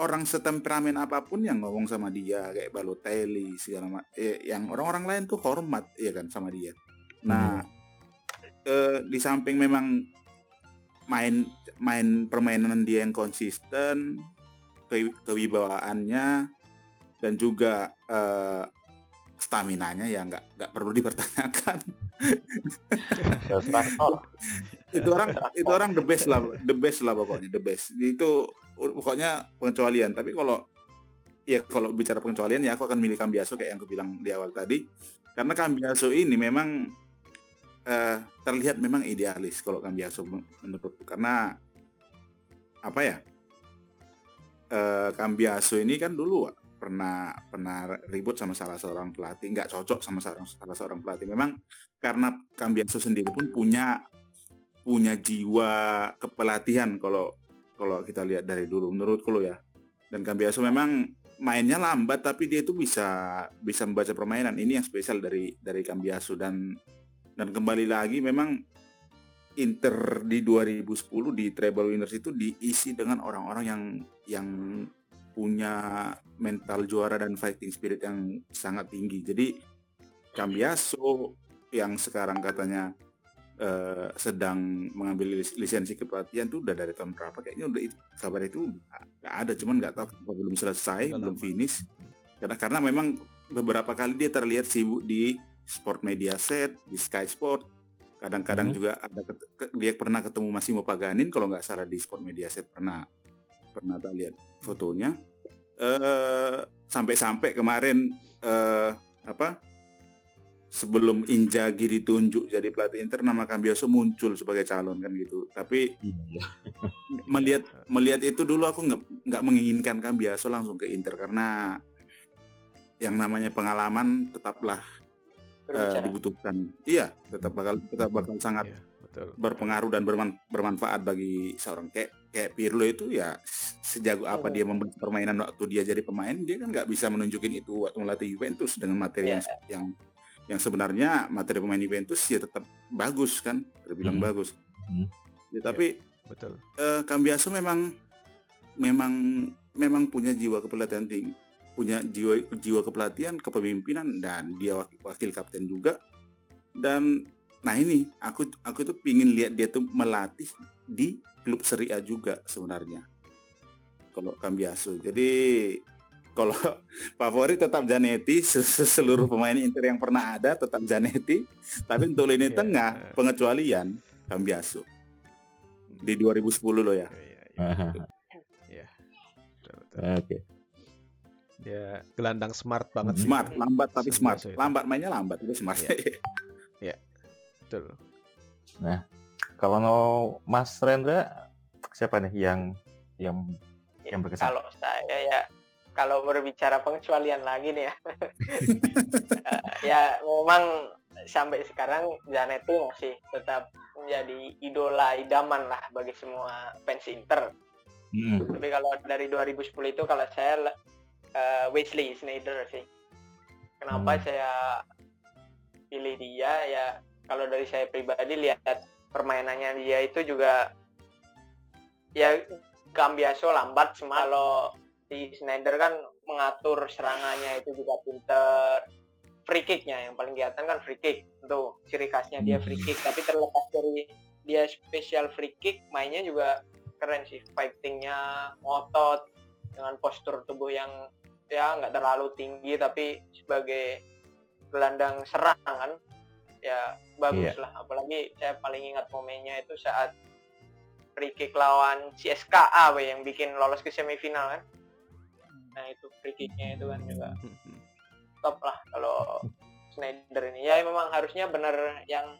orang setemperamen apa pun yang ngomong sama dia kayak Balotelli segala macam eh, yang orang-orang lain tuh hormat ya kan sama dia. Nah, eh, di samping memang main main permainan dia yang konsisten, ke, kewibawaannya dan juga eh, stamina-nya ya nggak nggak perlu dipertanyakan. Itu orang itu orang the best lah the best lah pokoknya the best. Itu pokoknya pengecualian. Tapi kalau ya kalau bicara pengecualian ya aku akan milih Cambiaso kayak yang aku bilang di awal tadi. Karena Cambiaso ini memang eh, terlihat memang idealis kalau Cambiaso men- menurutku. Karena apa ya eh, Cambiaso ini kan dulu pernah pernah ribut sama salah seorang pelatih nggak cocok sama salah, salah seorang pelatih. Memang karena Cambiaso sendiri pun punya punya jiwa kepelatihan kalau kalau kita lihat dari dulu menurutku lo ya. Dan Cambiaso memang mainnya lambat tapi dia itu bisa bisa membaca permainan. Ini yang spesial dari dari Cambiaso dan dan kembali lagi memang Inter di 2010 di treble winners itu diisi dengan orang-orang yang yang punya mental juara dan fighting spirit yang sangat tinggi. Jadi Cambiaso yang sekarang katanya eh, sedang mengambil lis- lisensi kepelatihan tuh udah dari tahun berapa? Kayaknya udah itu, kabar itu nggak ada cuman nggak tahu kenapa belum selesai belum finish. Karena karena memang beberapa kali dia terlihat sibuk di sport media set di Sky Sport kadang-kadang Mhm. juga ada dia pernah ketemu Massimo Paganin kalau nggak salah di sport media set pernah pernah tak lihat fotonya eh sampai-sampai kemarin eh apa sebelum Injagi ditunjuk jadi pelatih Inter nama Cambiaso muncul sebagai calon kan gitu tapi Iya. melihat melihat itu dulu aku nggak nggak menginginkan Cambiaso langsung ke Inter karena yang namanya pengalaman tetaplah Berbicara. dibutuhkan iya tetap bakal tetap bakal sangat Iya, betul. berpengaruh dan berman- bermanfaat bagi seorang kayak kayak Pirlo itu ya sejago apa Hmm. dia membentuk permainan waktu dia jadi pemain dia kan nggak bisa menunjukin itu waktu melatih Juventus dengan materi yang yang yang sebenarnya materi pemain Juventus ya tetap bagus kan terbilang Hmm. bagus Hmm. Ya, tapi Betul. eh, Cambiaso memang memang memang punya jiwa kepelatihan tinggi punya jiwa jiwa kepelatihan kepemimpinan dan dia wakil, wakil kapten juga dan nah ini aku aku tuh pingin lihat dia tuh melatih di klub Serie A juga sebenarnya kalau Cambiaso jadi kalau favorit tetap Zanetti se- seluruh pemain Inter yang pernah ada tetap Zanetti tapi untuk lini Iya. tengah pengecualian Cambiaso di 2010 loh ya Iya, iya, iya. Iya. Betul, betul. Dia gelandang smart banget sih. smart lambat tapi smart itu. lambat mainnya lambat itu smart Iya. Betul. Kalau mau Mas Rendra siapa nih yang yang Ya, Yang berkesan. Kalau saya ya kalau berbicara pengecualian lagi nih ya. Ya memang sampai sekarang Zanetti masih tetap menjadi idola idaman lah bagi semua fans Inter. Hmm. Tapi kalau dari 2010 itu kalau saya eh, Wesley Sneijder sih. Kenapa Hmm. saya pilih dia? Ya kalau dari saya pribadi lihat permainannya dia itu juga ya Cambiaso lambat semua kalau si Snyder kan mengatur serangannya itu juga pinter. Free kicknya yang paling kelihatan kan free kick. Tuh ciri khasnya dia free kick. Tapi terlepas dari dia spesial free kick mainnya juga keren sih. Fightingnya ngotot dengan postur tubuh yang ya nggak terlalu tinggi tapi sebagai gelandang serang kan ya bagus lah. Apalagi saya paling ingat momennya itu saat free kick lawan CSKA we, yang bikin lolos ke semifinal kan. Nah itu free kicknya itu kan juga top lah kalau Snyder ini. Ya memang harusnya benar yang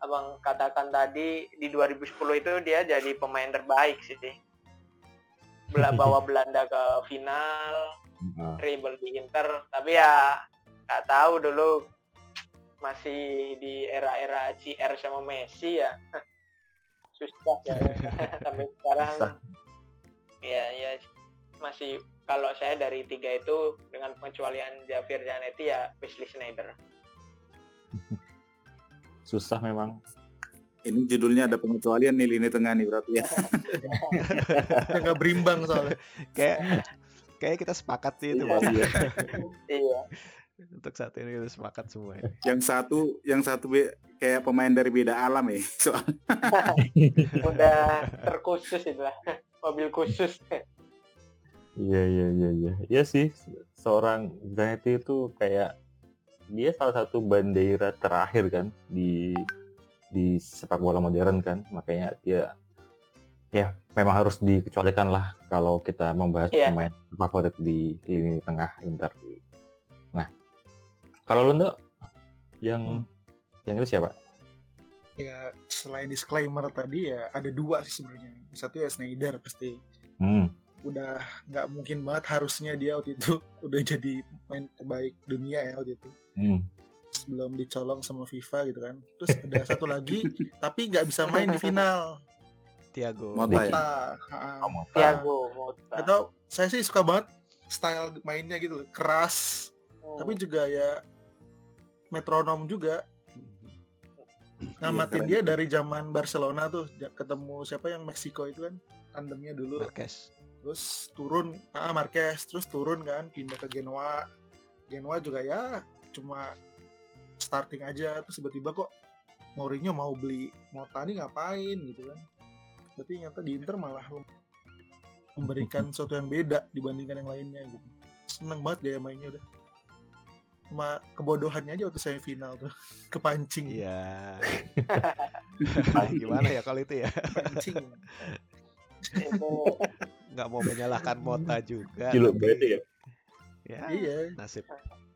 abang katakan tadi di 2010 itu dia jadi pemain terbaik sih. Bawa Belanda ke final Treble di Inter tapi ya nggak tahu dulu. Masih di era-era CR sama Messi ya. Susah ya. Sampai sekarang. Susah. ya ya masih kalau saya dari tiga itu dengan pengecualian Javier Zanetti ya Wesley Sneijder susah memang. ini judulnya ada pengecualian nih lini tengah nih berarti ya. Nggak berimbang soalnya. kayak kayak kita sepakat sih itu Iya, iya. iya untuk saat ini kita sepakat semua ini. yang satu yang satu be- kayak pemain dari beda alam ya soal udah terkhusus itu lah mobil khusus Iya iya iya iya. Iya sih seorang Zanetti itu kayak dia salah satu bandera terakhir kan di di sepak bola modern kan makanya dia ya memang harus dikecualikan lah kalau kita membahas Iya. pemain favorit di lini tengah Inter. Nah kalau lu Ndok, yang yang itu siapa? Ya selain disclaimer tadi ya ada dua sih sebenarnya. Satu ya Snyder pasti Hmm. udah nggak mungkin banget harusnya dia waktu itu udah jadi main terbaik dunia ya waktu itu Hmm. sebelum dicolong sama FIFA gitu kan terus ada satu lagi tapi nggak bisa main di final Tiago. Mota ya? Mota ha-ha. Kamu Thiago Motta atau saya sih suka banget style mainnya gitu loh, keras. Hmm. tapi juga ya metronom juga. Ngamatin keren. dia dari zaman Barcelona tuh ketemu siapa yang Meksiko itu kan tandemnya dulu. Marquez. Terus turun ah Marquez terus turun kan pindah ke Genoa. Genoa juga ya cuma starting aja terus tiba-tiba kok Mourinho mau beli Mota nih ngapain gitu kan berarti ternyata di Inter malah memberikan sesuatu yang beda dibandingkan yang lainnya gitu. Seneng banget gaya mainnya udah. Cuma kebodohannya aja waktu semifinal tuh. Kepancing. Iya. Gimana ya kalau itu ya? Kepancing. Nggak mau menyalahkan Mota juga. Tapi berarti ya. ya iya. nasib.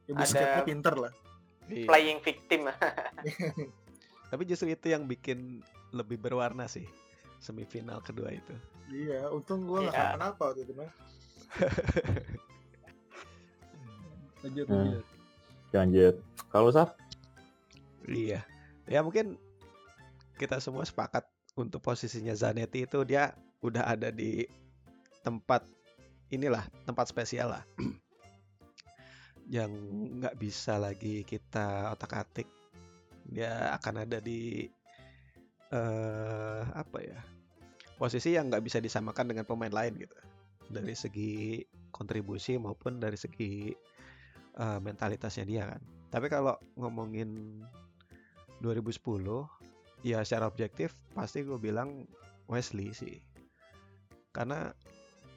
Ya Ada- pinter lah. Iya. playing victim. Tapi justru itu yang bikin lebih berwarna sih semifinal kedua itu iya untung gua nggak Iya. kenapa waktu itu mah lanjut Hmm. lanjut Lanjut. Kalau Saf? iya ya mungkin kita semua sepakat untuk posisinya Zanetti itu dia udah ada di tempat inilah tempat spesial lah yang nggak bisa lagi kita otak atik dia akan ada di eh apa ya posisi yang nggak bisa disamakan dengan pemain lain gitu dari segi kontribusi maupun dari segi eh, mentalitasnya dia kan tapi kalau ngomongin 2010 ya secara objektif pasti gue bilang Wesley sih karena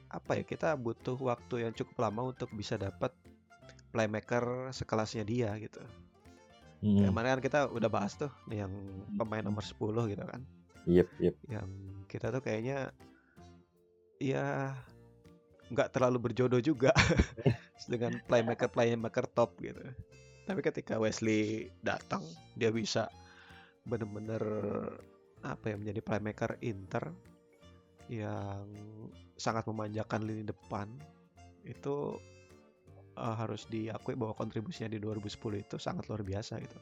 apa ya kita butuh waktu yang cukup lama untuk bisa dapat playmaker sekelasnya dia gitu Hmm. Kemarin kan kita udah bahas tuh yang pemain nomor 10 gitu kan. Yep, yep. Yang kita tuh kayaknya ya nggak terlalu berjodoh juga dengan playmaker playmaker top gitu. Tapi ketika Wesley datang, dia bisa bener-bener apa ya menjadi playmaker Inter yang sangat memanjakan lini depan itu uh, harus diakui bahwa kontribusinya di 2010 itu sangat luar biasa gitu.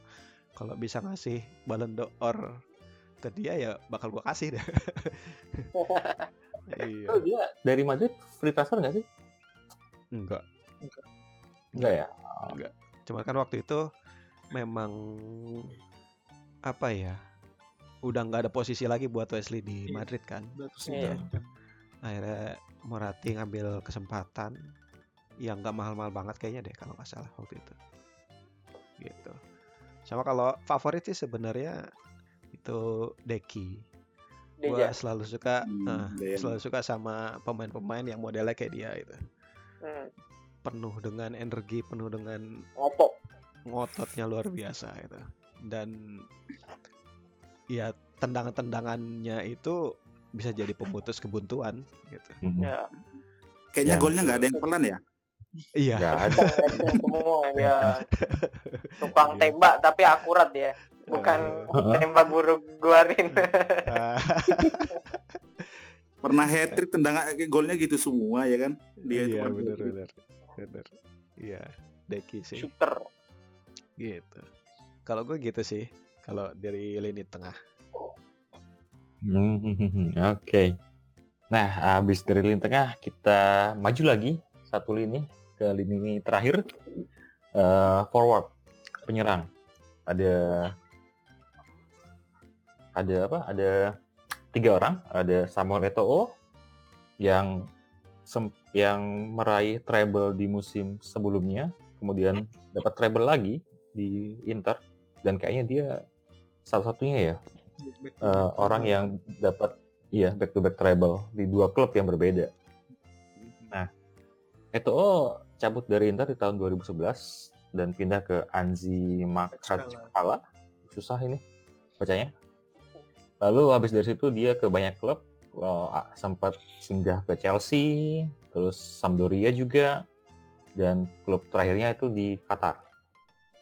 Kalau bisa ngasih Ballon d'Or ke dia ya bakal gua kasih deh. iya. Oh, dia dari Madrid free transfer nggak sih? Enggak. Enggak ya? Cuma kan waktu itu memang apa ya? Udah nggak ada posisi lagi buat Wesley di Iya. Madrid kan. Iya. Akhirnya Morati ngambil kesempatan yang nggak mahal-mahal banget kayaknya deh kalau nggak salah waktu itu. Gitu. Sama kalau favorit sih sebenarnya itu Deki. Gua Deja. selalu suka Hmm, Dejan. selalu suka sama pemain-pemain yang modelnya kayak dia itu. Hmm. Penuh dengan energi, penuh dengan Ngopo. ngototnya luar biasa itu. Dan ya tendangan-tendangannya itu bisa jadi pemutus kebuntuan gitu. Mhm. Ya. Kayaknya Ya. golnya nggak ada yang pelan ya. Iya. Nggak ada. Ngeceng semua dia. Tukang tembak tapi akurat ya. Bukan tembak buruk guarin. Ah, Pernah hat trick tendangan golnya gitu semua ya kan. Dia itu iya benar benar benar. Iya, Deki sih Shooter. gitu. Kalau gue gitu sih. Kalau dari lini tengah. Hmm, Oke. Nah, habis dari lini tengah kita maju lagi satu lini ke lini terakhir Eh, forward penyerang. Ada ada apa? Ada tiga orang. Ada Samuel Eto'o yang yang meraih treble di musim sebelumnya, kemudian dapat treble lagi di Inter dan kayaknya dia salah-satunya ya eh, orang yang dapat iya back to back treble di dua klub yang berbeda. Nah, Eto'o cabut dari Inter di tahun 2011 dan pindah ke Anzi Makachkala. Susah ini bacanya. Lalu habis dari situ dia ke banyak klub, eh, sempat singgah ke Chelsea, terus Sampdoria juga, dan klub terakhirnya itu di Qatar.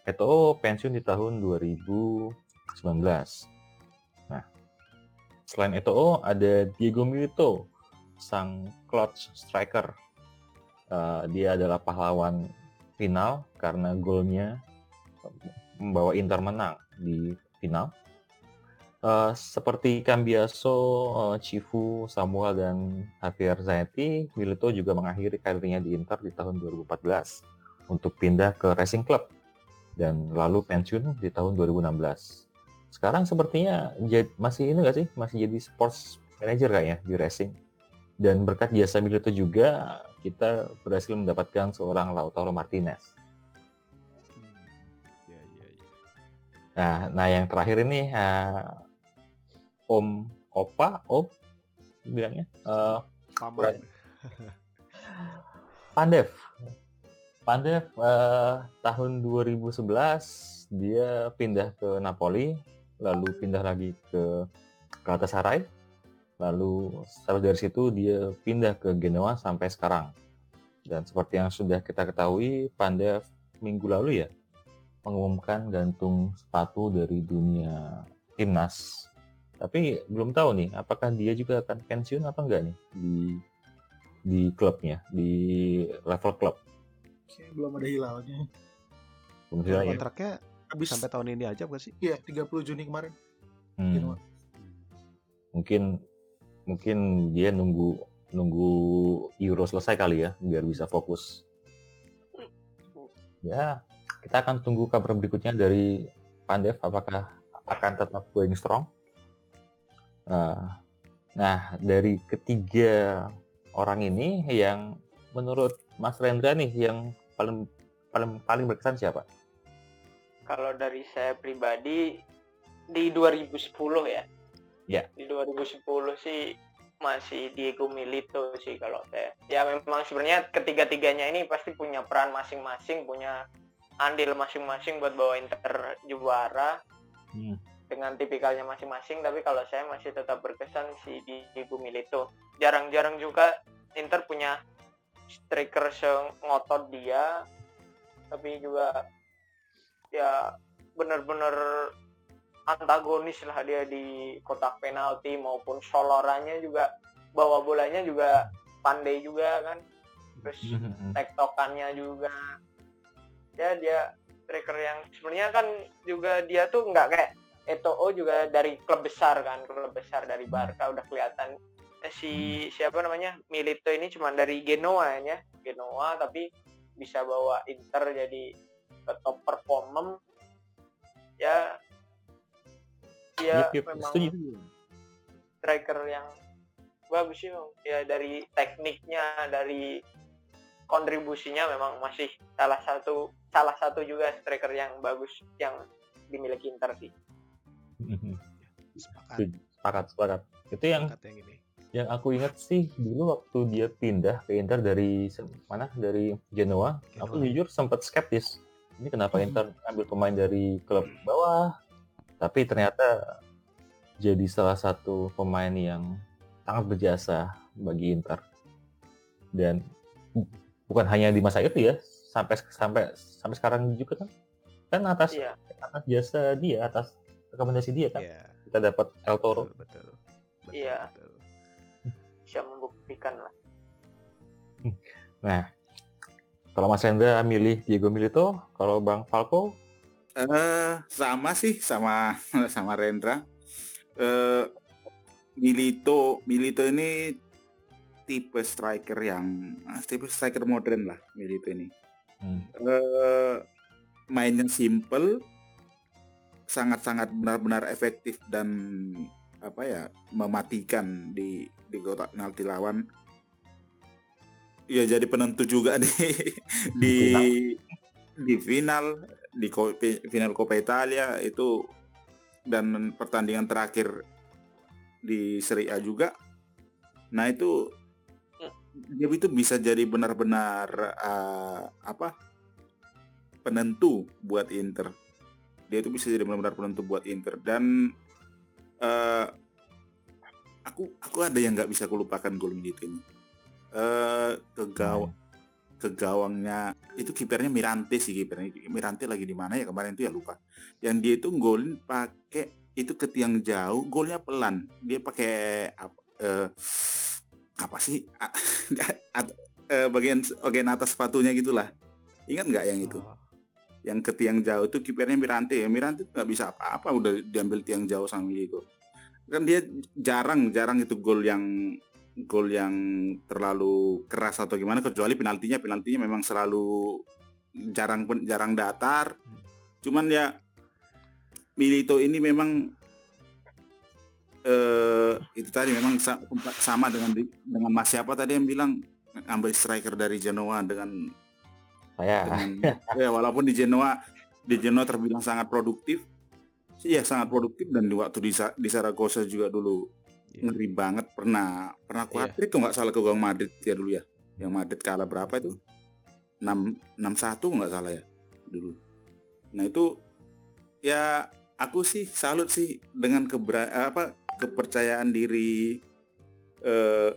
Eto'o pensiun di tahun 2019. Selain Eto'o ada Diego Milito, sang clutch striker. Eh, dia adalah pahlawan final karena golnya membawa Inter menang di final. Eh, seperti Cambiaso, eh, Cifu, Samuel dan Javier Zanetti, Milito juga mengakhiri karirnya di Inter di tahun 2014 untuk pindah ke Racing Club dan lalu pensiun di tahun 2016 sekarang sepertinya jad- masih ini nggak sih? Masih jadi sports manager kayaknya di racing. Dan berkat jasa Milito juga kita berhasil mendapatkan seorang Lautaro Martinez. Ya, ya, ya. nah nah yang terakhir ini ah, Om Opa Om? Bilangnya? Eh, Paman. Pandev. Pandev eh, tahun 2011 dia pindah ke Napoli lalu pindah lagi ke Galatasaray. Lalu setelah dari situ dia pindah ke Genoa sampai sekarang. Dan seperti yang sudah kita ketahui Pandev minggu lalu ya mengumumkan gantung sepatu dari dunia timnas tapi belum tahu nih apakah dia juga akan pensiun atau enggak nih di di klubnya di level klub belum ada hilalnya. belum jelas ya Kontraknya Habis sampai tahun ini aja bukan sih? iya 30 Juni kemarin. Hmm. Mungkin mungkin dia nunggu nunggu Euro selesai kali ya biar bisa fokus. Ya, kita akan tunggu kabar berikutnya dari Pandev apakah akan tetap going strong. Nah, nah dari ketiga orang ini yang menurut Mas Rendra nih yang paling paling paling berkesan siapa? Kalau dari saya pribadi di 2010 ya. Ya. Di 2010 sih masih Diego Milito sih kalau saya. Ya memang sebenarnya ketiga-tiganya ini pasti punya peran masing-masing, punya andil masing-masing buat bawa Inter juara Hmm. Dengan tipikalnya masing-masing tapi kalau saya masih tetap berkesan si Diego Milito jarang-jarang juga Inter punya striker sengotot dia tapi juga ya benar-benar antagonis lah dia di kotak penalti maupun solorannya juga bawa bolanya juga pandai juga kan. Terus tektokannya juga. Ya dia striker yang sebenarnya kan juga dia tuh nggak kayak Eto'o juga dari klub besar kan klub besar dari Barca udah kelihatan. Eh, si siapa namanya? Milito ini cuma dari Genoa ya. Genoa tapi bisa bawa Inter jadi ke top performance ya ya Yep, yep, memang setuju. striker yang bagus sih ya dari tekniknya dari kontribusinya memang masih salah satu salah satu juga striker yang bagus yang dimiliki Inter sih Sepakat. Setuju. Sepakat, sepakat. Itu yang Sepakat yang ini. yang aku ingat sih dulu waktu dia pindah ke Inter dari mana dari Genoa, aku Genoa. jujur sempat skeptis. Ini kenapa Hmm. Inter ambil pemain dari klub bawah? Tapi ternyata jadi salah satu pemain yang sangat berjasa bagi Inter. Dan bu- bukan hanya di masa itu ya, sampai sampai sampai sekarang juga kan kan atas iya atas jasa dia, atas rekomendasi dia kan Iya. kita dapat El Toro. Betul, betul. Betul, Iya. betul. bisa membuktikan lah Nah, kalau Mas Hendra milih Diego Milito, kalau Bang Falco, Eh sama sih sama sama Rendra. Eh Milito Milito ini tipe striker yang tipe striker modern lah Milito ini. hmm, Eh mainnya simple, sangat-sangat benar-benar efektif dan apa ya mematikan di di kotak penalti lawan. Ya jadi penentu juga di di di final di final Coppa Italia itu dan pertandingan terakhir di Serie A juga. Nah itu dia itu bisa jadi benar-benar eh, apa penentu buat Inter. Dia itu bisa jadi benar-benar penentu buat Inter dan eh aku aku ada yang nggak bisa kulupakan gol itu ini. Eh ke gaw- ke gawangnya itu kipernya Mirante sih kipernya Mirante lagi di mana ya kemarin itu ya lupa. Yang dia itu golin pakai itu ke tiang jauh, golnya pelan. Dia pakai apa eh, apa sih eh, bagian bagian atas sepatunya gitulah. Ingat nggak yang itu? Yang ke tiang jauh itu kipernya Mirante ya. Mirante nggak bisa apa-apa udah diambil tiang jauh sama itu kan dia jarang jarang itu gol yang gol yang terlalu keras atau gimana kecuali penaltinya. Penaltinya memang selalu jarang jarang datar. Cuman ya Milito ini memang eh itu tadi memang sa- sama dengan dengan Mas siapa tadi yang bilang ambil striker dari Genoa dengan saya dengan ya walaupun di Genoa di Genoa terbilang sangat produktif. Iya sangat produktif dan di waktu di, di Saragossa juga dulu iya. ngeri banget. Pernah pernah Iya. kuatrik kok nggak salah ke gawang Madrid ya dulu ya? Yang Madrid kalah berapa itu? 6 enam satu nggak salah ya dulu. Nah itu ya aku sih salut sih dengan kebera apa kepercayaan diri eh,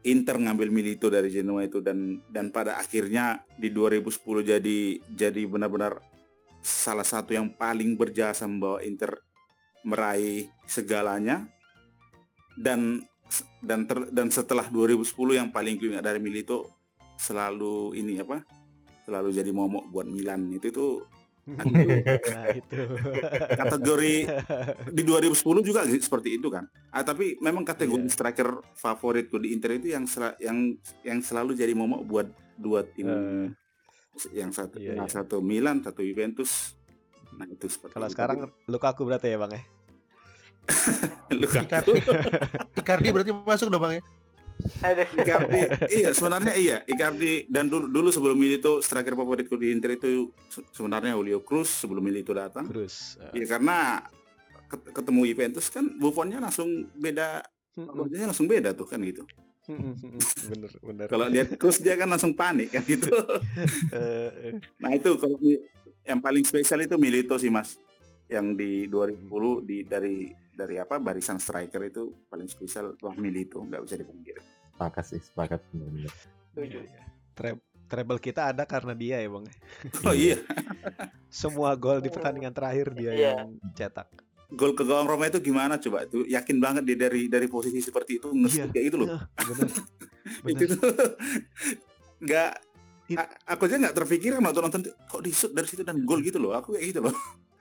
Inter ngambil Milito dari Genoa itu dan dan pada akhirnya di 2010 jadi jadi benar-benar salah satu yang paling berjasa membawa Inter meraih segalanya. Dan dan ter- dan setelah 2010 yang paling gue ingat dari Milito selalu ini apa selalu jadi momok buat Milan. Itu itu Nah itu. kategori di 2010 juga seperti itu kan. Ah, tapi memang kategori Iya. striker favoritku di Inter itu yang sel- yang yang selalu jadi momok buat dua tim Eh, yang satu iya, yang iya. satu Milan, satu Juventus. Nah, itu seperti Kalau itu. sekarang Lukaku berarti ya bang ya? Lukaku. Icardi, Icardi berarti masuk dong bang ya? Icardi, iya sebenarnya iya Icardi dan dulu dulu sebelum Milito striker favoritku di Inter itu se- sebenarnya Julio Cruz sebelum Milito datang. Terus. eh, Ya karena ket- ketemu Juventus kan Buffonnya langsung beda, mm-mm, wajahnya langsung beda tuh kan gitu. mm-mm, bener bener. Kalau lihat Cruz dia kan langsung panik kan gitu. Eh, eh, Nah itu kalau yang paling spesial itu Milito sih mas, yang di 2010 di dari dari apa barisan striker itu paling spesial wah Milito nggak bisa dipungkiri. Sepakat sih, sepakat benar-benar. Setuju. iya, iya. Tre- treble kita ada karena dia ya bang. ya? Oh iya, Semua gol di pertandingan terakhir dia Iya. yang cetak. gol ke gawang Roma itu gimana coba tuh yakin banget dia dari dari posisi seperti itu nge Iya. kayak gitu loh. Nah, bener. itu nggak aku aja nggak terpikir nonton nonton kok di shoot dari situ dan gol gitu loh aku kayak gitu loh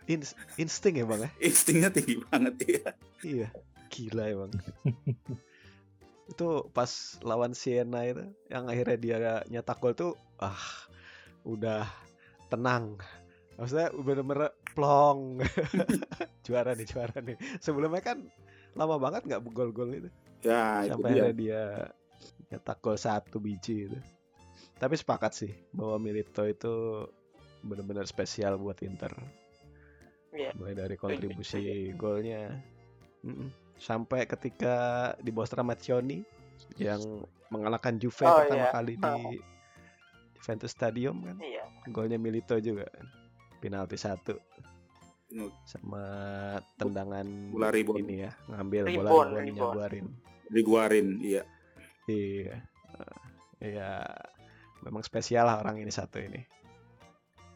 Ins- insting ya bang ya? instingnya tinggi banget ya Iya, gila emang. itu pas lawan Siena itu, yang akhirnya dia nyetak gol tuh, ah, udah tenang. Maksudnya bener-bener plong. juara nih, juara nih. Sebelumnya kan lama banget nggak gol-gol itu. ya itu Sampai dia akhirnya dia nyetak gol satu biji itu. Tapi sepakat sih bahwa Milito itu benar-benar spesial buat Inter. Iya. Mulai dari kontribusi golnya sampai ketika di bawah Stramaccioni yang mengalahkan Juve Oh, pertama iya. kali di Juventus Stadium kan. Iya. Golnya Milito juga kan. Penalti satu sama tendangan Bola ini ya, ngambil bola rebound. nyabarin. diguarin iya Iya. Iya. Memang spesial lah orang ini satu ini.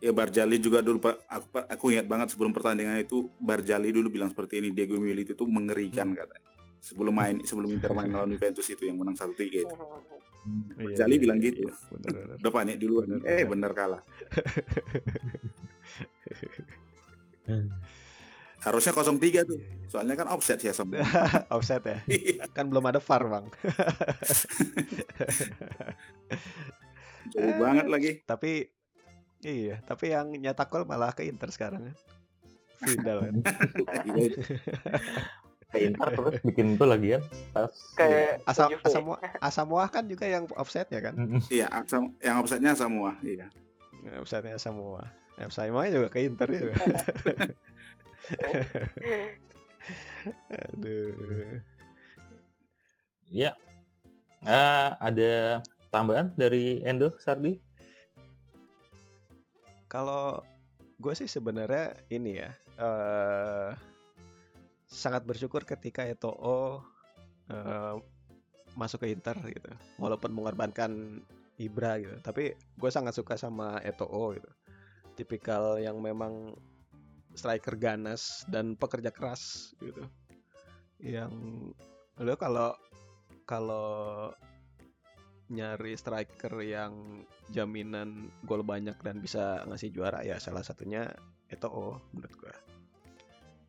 Ya Barjali juga dulu Pak aku, aku ingat banget sebelum pertandingan itu Barjali dulu bilang seperti ini Diego Milito itu mengerikan katanya sebelum main sebelum Inter main lawan Juventus itu yang menang satu tiga itu Iya, Jali iya, bilang iya, gitu. iya. Bener, bener. udah panik duluan Bener, eh bener. bener kalah harusnya 0-3 tuh soalnya kan offset ya sama Offset ya. Iya, Kan belum ada VAR, Bang. jauh banget lagi Tapi iya, tapi yang nyetak gol malah ke Inter sekarang kan. Vidal kan. Iya, Ke Inter terus bikin itu lagi kan pas Kayak Asam Juve. Asamoah, Asamoah kan juga yang offset ya kan. Iya asam- yang offsetnya semua iya Offsetnya Asamoah. Ya, Asamoah juga ke Inter ya. Aduh. Ya. Ah, ada tambahan dari Endo Sardi? Kalau gue sih sebenarnya ini ya eh sangat bersyukur ketika Eto'o eh, masuk ke Inter gitu, walaupun mengorbankan Ibra gitu. Tapi gue sangat suka sama Eto'o gitu, tipikal yang memang striker ganas dan pekerja keras gitu. Yang lo kalau kalau nyari striker yang jaminan gol banyak dan bisa ngasih juara ya salah satunya Eto'o menurut gua.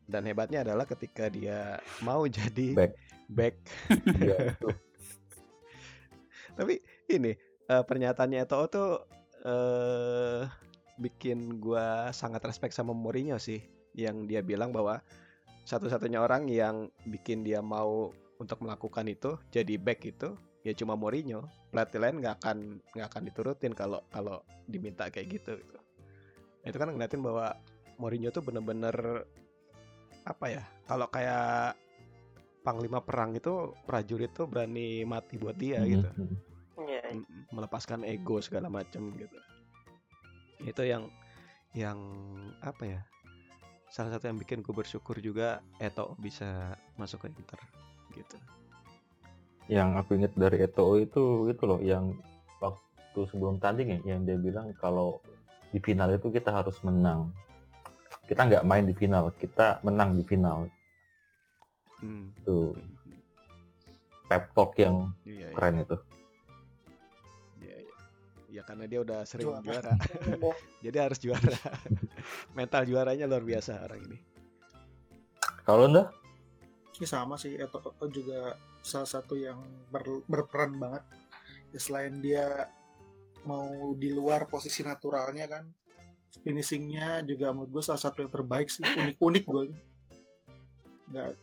Dan hebatnya adalah ketika dia mau jadi Back. back. Iya. Tapi ini eh, pernyataannya Eto'o tuh eh bikin gua sangat respect sama Mourinho sih yang dia bilang bahwa satu-satunya orang yang bikin dia mau untuk melakukan itu jadi back itu ya cuma Mourinho pelatih lain nggak akan nggak akan diturutin kalau kalau diminta kayak gitu gitu. Itu kan ngeliatin bahwa Mourinho tuh bener-bener apa ya kalau kayak panglima perang itu prajurit tuh berani mati buat dia gitu Mm-mm. Iya. Melepaskan ego segala macam gitu itu yang yang apa ya salah satu yang bikin gue bersyukur juga Eto bisa masuk ke Inter gitu Yang aku ingat dari Eto'o itu itu loh yang waktu sebelum tanding ya yang dia bilang kalau di final itu kita harus menang. Kita nggak main di final, kita menang di final. Hmm. Tuh pep talk yang Iya, iya, keren itu. iya, iya. Ya karena dia udah sering Juara. juara. Jadi harus juara. Mental juaranya luar biasa orang ini. Kalau Anda? Ini sama sih Eto juga salah satu yang ber- berperan banget. Ya, selain dia mau di luar posisi naturalnya kan, finishingnya juga menurut gue salah satu yang terbaik sih, unik-unik gue. Nggak,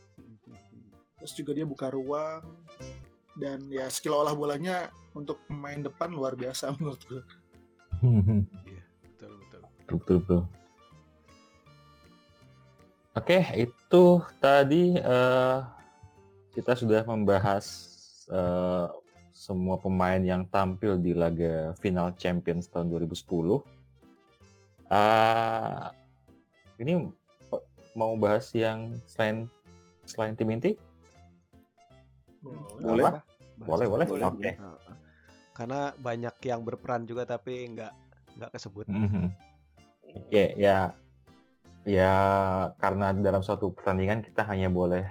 terus juga dia buka ruang dan ya skill olah bolanya untuk pemain depan luar biasa menurut gue. Betul betul. betul betul. Oke, itu tadi eh, kita sudah membahas eh, semua pemain yang tampil di laga final Champions tahun 2010. Ah, ini mau bahas yang selain selain tim inti? Boleh. Boleh, boleh. boleh. Oke. Heeh. Karena banyak yang berperan juga tapi nggak nggak kesebut. Mhm. Ya, ya, ya karena dalam suatu pertandingan kita hanya boleh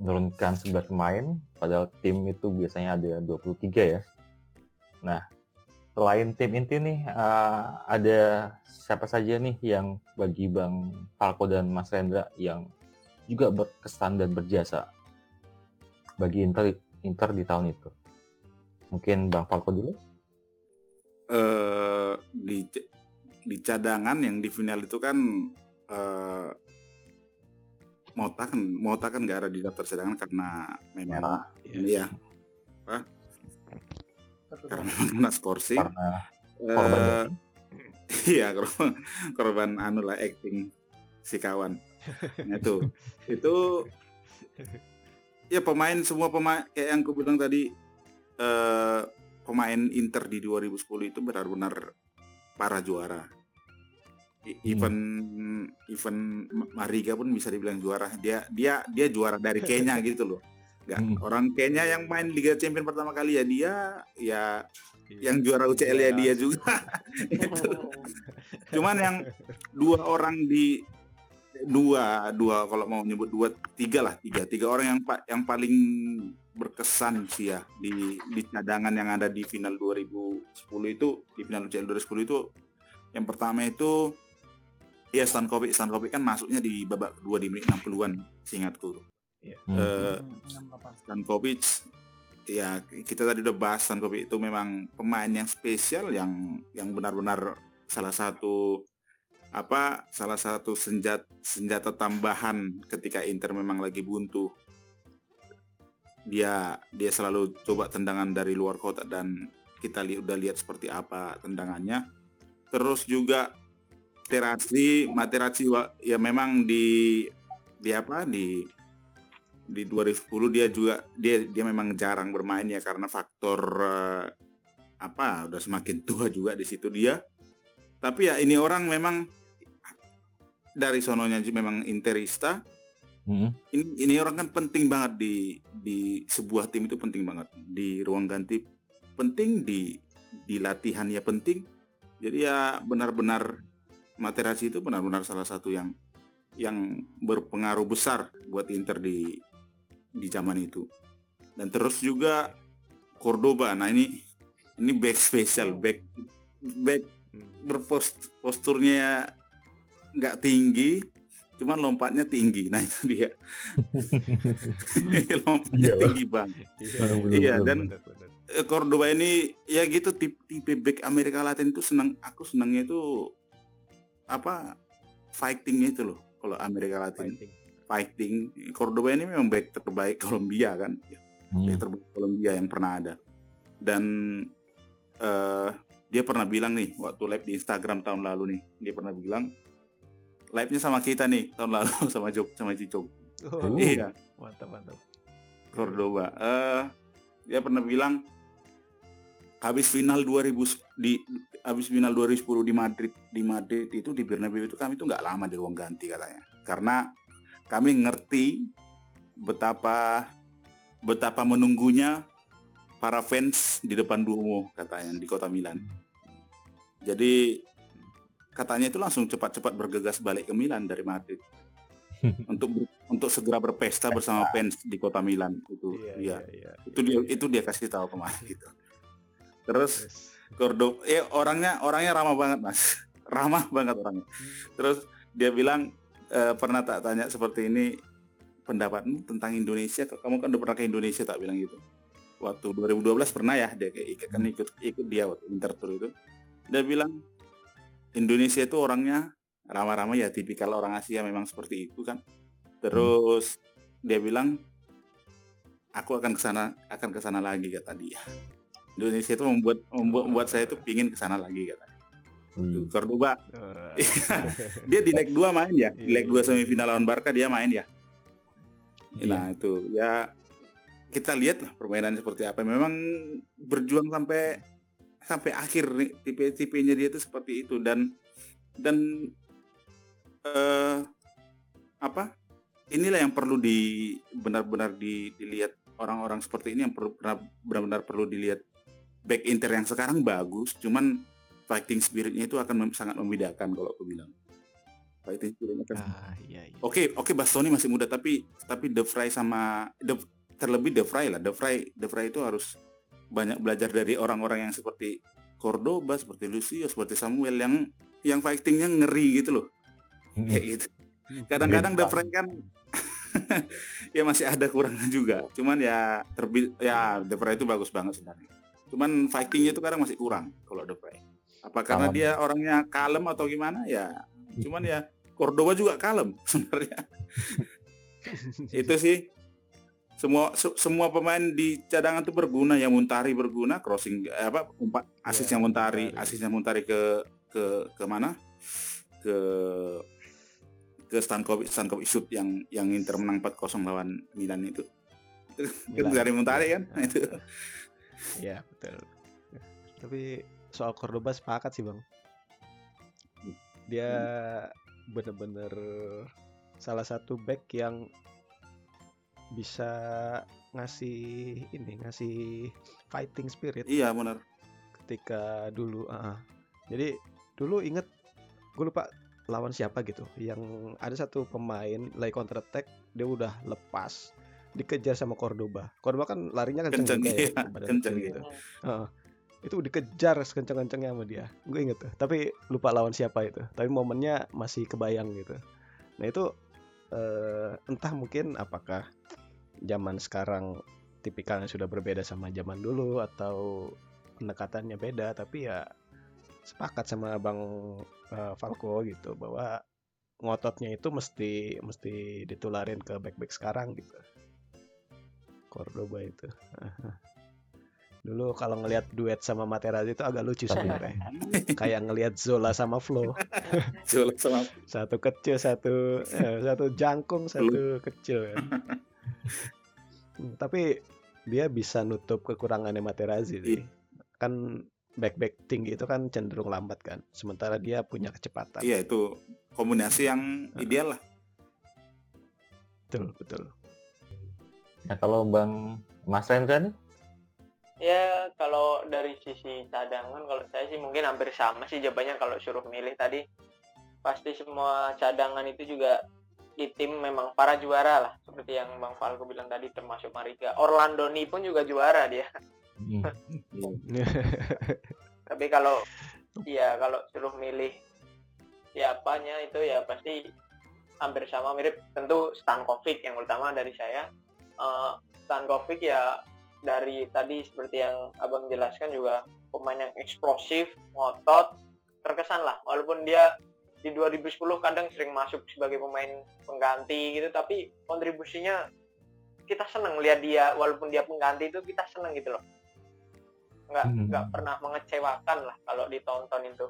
menurunkan 11 pemain, padahal tim itu biasanya ada 23 ya. Nah, selain tim inti nih, eh, ada siapa saja nih yang bagi Bang Falco dan Mas Rendra yang juga berkesan dan berjasa bagi Inter, Inter di tahun itu? Mungkin Bang Falco dulu? eh di di cadangan yang di final itu kan eh Mota kan Mota kan nggak ada di daftar cadangan karena memang iya. karena memang kena skorsi Karena korban Eh, iya korban, korban anu lah acting si kawan. Nah, itu itu ya pemain semua pemain kayak yang aku bilang tadi eh pemain Inter di 2010 itu benar-benar para juara I- Hmm. event event Mariga pun bisa dibilang juara dia dia dia juara dari Kenya gitu loh nggak Hmm. orang Kenya yang main Liga Champion pertama kali ya dia ya Iya. yang juara UCL ya Iya. dia juga Itu. cuman yang dua orang di dua dua kalau mau nyebut dua tiga lah tiga tiga orang yang pa- yang paling berkesan sih ya di di cadangan yang ada di final 2010 itu di final UCL 2010 itu yang pertama itu ya Stankovic Stankovic kan masuknya di babak kedua di menit 60-an seingatku Hmm. Eh, Hmm, 68. Stankovic ya kita tadi udah bahas Stankovic itu memang pemain yang spesial yang yang benar-benar salah satu apa salah satu senjata senjata tambahan ketika Inter memang lagi buntu dia dia selalu coba tendangan dari luar kotak dan kita li udah lihat seperti apa tendangannya terus juga Materazzi Materazzi wa- ya memang di di apa di di 2010 dia juga dia dia memang jarang bermain ya karena faktor eh, apa udah semakin tua juga di situ dia. Tapi ya ini orang memang dari sononya memang interista. Hmm. ini ini orang kan penting banget di di sebuah tim itu penting banget. Di ruang ganti penting di di latihan ya penting. Jadi ya benar-benar Materazzi itu benar-benar salah satu yang yang berpengaruh besar buat Inter di di zaman itu. Dan terus juga Cordoba. Nah ini ini back spesial back back Hmm. berpost posturnya nggak tinggi cuman lompatnya tinggi. Nah itu dia. Lompatnya Iya. tinggi bang Betul, Iya, betul, dan- Cordoba ini ya gitu tipe, tipe back Amerika Latin itu senang aku senangnya itu apa fightingnya itu loh kalau Amerika Latin Fighting. fighting Cordoba ini memang back terbaik Kolombia kan Hmm. back terbaik Kolombia yang pernah ada dan eh dia pernah bilang nih waktu live di Instagram tahun lalu nih dia pernah bilang live-nya sama kita nih tahun lalu sama Jok sama Cicok Oh, iya mantap mantap. Cordoba. Eh dia pernah bilang habis final 2000 di habis final 2010 di Madrid di Madrid itu di Bernabeu itu kami tuh nggak lama di ruang ganti katanya. Karena kami ngerti betapa betapa menunggunya para fans di depan Duomo katanya di kota Milan. Jadi katanya itu langsung cepat-cepat bergegas balik ke Milan dari Madrid untuk untuk segera berpesta bersama fans di kota Milan itu Iya iya iya iya. itu dia itu dia kasih tahu kemarin gitu terus Terus, Cordoba ya orangnya orangnya ramah banget mas. Ramah banget orangnya. Terus dia bilang e, pernah tak tanya seperti ini pendapatmu tentang Indonesia? Kamu kan udah pernah ke Indonesia tak? Bilang gitu. Waktu 2012 pernah ya dia ikut kan ikut ikut dia waktu intertour itu. Dia bilang Indonesia itu orangnya ramah-ramah ya tipikal orang Asia memang seperti itu kan. Terus dia bilang aku akan ke sana akan ke sana lagi kata dia Indonesia itu membuat membuat, membuat saya itu pingin ke sana lagi kata. Hmm. Cordoba Eh, dia di leg 2 main ya? Di Iya, leg 2 semifinal lawan Barca dia main ya? Iya. nah itu. Ya kita lihat lah permainan seperti apa. Memang berjuang sampai sampai akhir nih tipe-tipenya dia itu seperti itu. Dan dan eh apa? Inilah yang perlu di benar-benar di- dilihat orang-orang seperti ini yang perlu benar- benar-benar perlu dilihat back Inter yang sekarang bagus cuman fighting spiritnya itu akan mem- sangat membedakan kalau aku bilang fighting spiritnya kan ah iya iya Oke, oke Bastoni masih muda tapi tapi De Vrij sama De, terlebih De Vrij lah. De Vrij, De Vrij itu harus banyak belajar dari orang-orang yang seperti Cordoba, seperti Lucio, seperti Samuel yang yang fightingnya ngeri gitu loh. Hmm. Kayak gitu. Kadang-kadang De Vrij kan ya masih ada kurangnya juga. Cuman ya terbi ya De Vrij itu bagus banget sebenarnya. Cuman fightingnya itu kadang masih kurang kalau De Vrij. Apa karena Kalem. dia orangnya kalem atau gimana ya? Cuman ya Cordoba juga kalem sebenarnya. itu sih semua se- semua pemain di cadangan itu berguna ya Muntari berguna crossing eh, apa umpat asisnya Ya, Muntari Muntari. asisnya Muntari ke ke ke mana ke ke Stankovic Stankovic shoot yang yang Inter menang 4-0 lawan Milan itu itu Milan. dari Muntari kan Ah. itu Iya betul. Tapi soal Cordoba sepakat sih bang. Dia bener-bener salah satu back yang bisa ngasih ini ngasih fighting spirit iya benar ketika dulu. ah. Jadi dulu inget gue lupa lawan siapa gitu yang ada satu pemain lagi counter attack dia udah lepas dikejar sama Cordoba. Cordoba kan larinya kenceng, kenceng juga ya, badan kenceng gitu. Heeh. itu dikejar sekenceng-kencengnya sama dia gue inget tuh tapi lupa lawan siapa itu tapi momennya masih kebayang gitu nah itu eh, entah mungkin apakah zaman sekarang tipikalnya sudah berbeda sama zaman dulu atau pendekatannya beda tapi ya sepakat sama bang eh, Falco gitu bahwa ngototnya itu mesti mesti ditularin ke back-back sekarang gitu Cordoba itu. Dulu kalau ngelihat duet sama Materazzi itu agak lucu Tapi- sebenarnya. Kayak ngelihat Zola sama Flo. Zola sama satu kecil satu eh, satu jangkung satu kecil kan. Hmm, tapi dia bisa nutup kekurangannya Materazzi sih. Kan back back tinggi itu kan cenderung lambat kan. Sementara dia punya kecepatan. Iya itu kombinasi yang ideal lah. Betul betul Nah kalau Bang Mas Rendra nih, Ya kalau dari sisi cadangan kalau saya sih mungkin hampir sama sih jawabannya kalau suruh milih tadi. Pasti semua cadangan itu juga di tim memang para juara lah seperti yang Bang Falco bilang tadi termasuk Mariga. Orlandoni pun juga juara dia. Hmm, tapi kalau ya kalau suruh milih siapanya itu ya pasti hampir sama mirip tentu Stankovic yang utama dari saya Eh, Stankovic ya dari tadi seperti yang abang jelaskan juga pemain yang eksplosif ngotot terkesan lah. Walaupun dia di 2010 kadang sering masuk sebagai pemain pengganti gitu tapi kontribusinya kita seneng lihat dia walaupun dia pengganti itu kita seneng gitu loh. Nggak Hmm. nggak pernah mengecewakan lah kalau ditonton itu.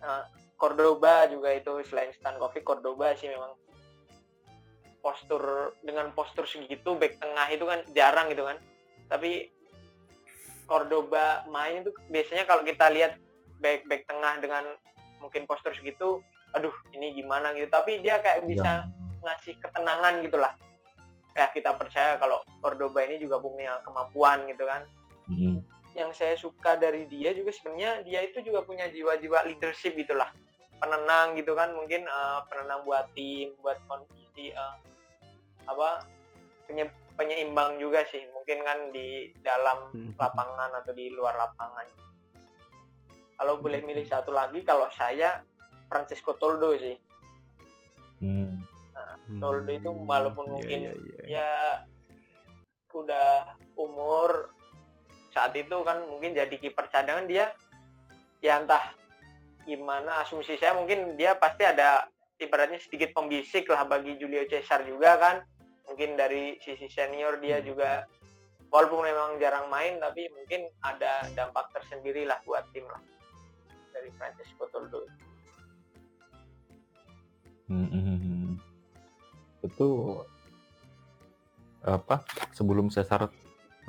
Nah, Cordoba juga itu selain Stankovic Cordoba sih memang postur dengan postur segitu back tengah itu kan jarang gitu kan. Tapi Cordoba main itu biasanya kalau kita lihat back back tengah dengan mungkin postur segitu aduh ini gimana gitu. Tapi dia kayak bisa ngasih ketenangan gitulah. Ya kita percaya kalau Cordoba ini juga punya kemampuan gitu kan. Hmm, yang saya suka dari dia juga sebenarnya dia itu juga punya jiwa-jiwa leadership gitulah. Penenang gitu kan mungkin eh, penenang buat tim buat kondisi eh, apa penye- penyeimbang juga sih mungkin kan di dalam Hmm. lapangan atau di luar lapangan kalau boleh milih satu lagi kalau saya Francisco Toldo sih Hmm. Toldo itu walaupun Iya, mungkin iya, iya. ya udah umur saat itu kan mungkin jadi kiper cadangan dia ya entah gimana asumsi saya mungkin dia pasti ada ibaratnya sedikit pembisik lah bagi Julio Cesar juga kan mungkin dari sisi senior dia juga walaupun memang jarang main tapi mungkin ada dampak tersendiri lah buat tim lah dari Francisco Toldo Hmm, hmm, hmm, hmm. Itu apa? Sebelum Cesar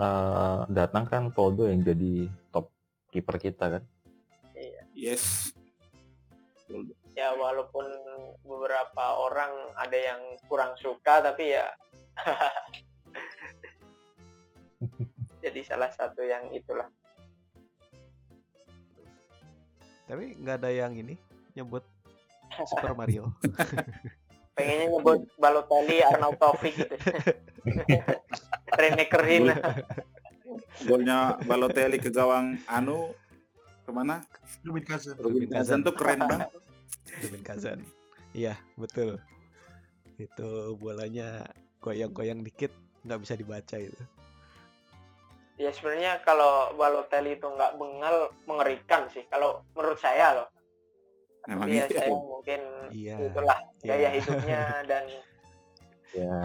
eh, datang kan Toldo yang jadi top kiper kita kan. Yes. Ya walaupun beberapa orang ada yang kurang suka tapi ya jadi salah satu yang itulah Tapi nggak ada yang ini nyebut Super Mario. pengennya nyebut Balotelli Arnaud Taufik gitu Rene Kerin Golnya Balotelli ke gawang Anu ke mana? Rubin Kazan. Rubin Kazan tuh keren banget. Ruben Kazan. Iya, betul. Itu bolanya goyang-goyang dikit nggak bisa dibaca itu. ya sebenarnya kalau Balotelli itu nggak bengal mengerikan sih kalau menurut saya loh Emang ya iya. saya mungkin Iya. itulah Iya. gaya hidupnya dan Ya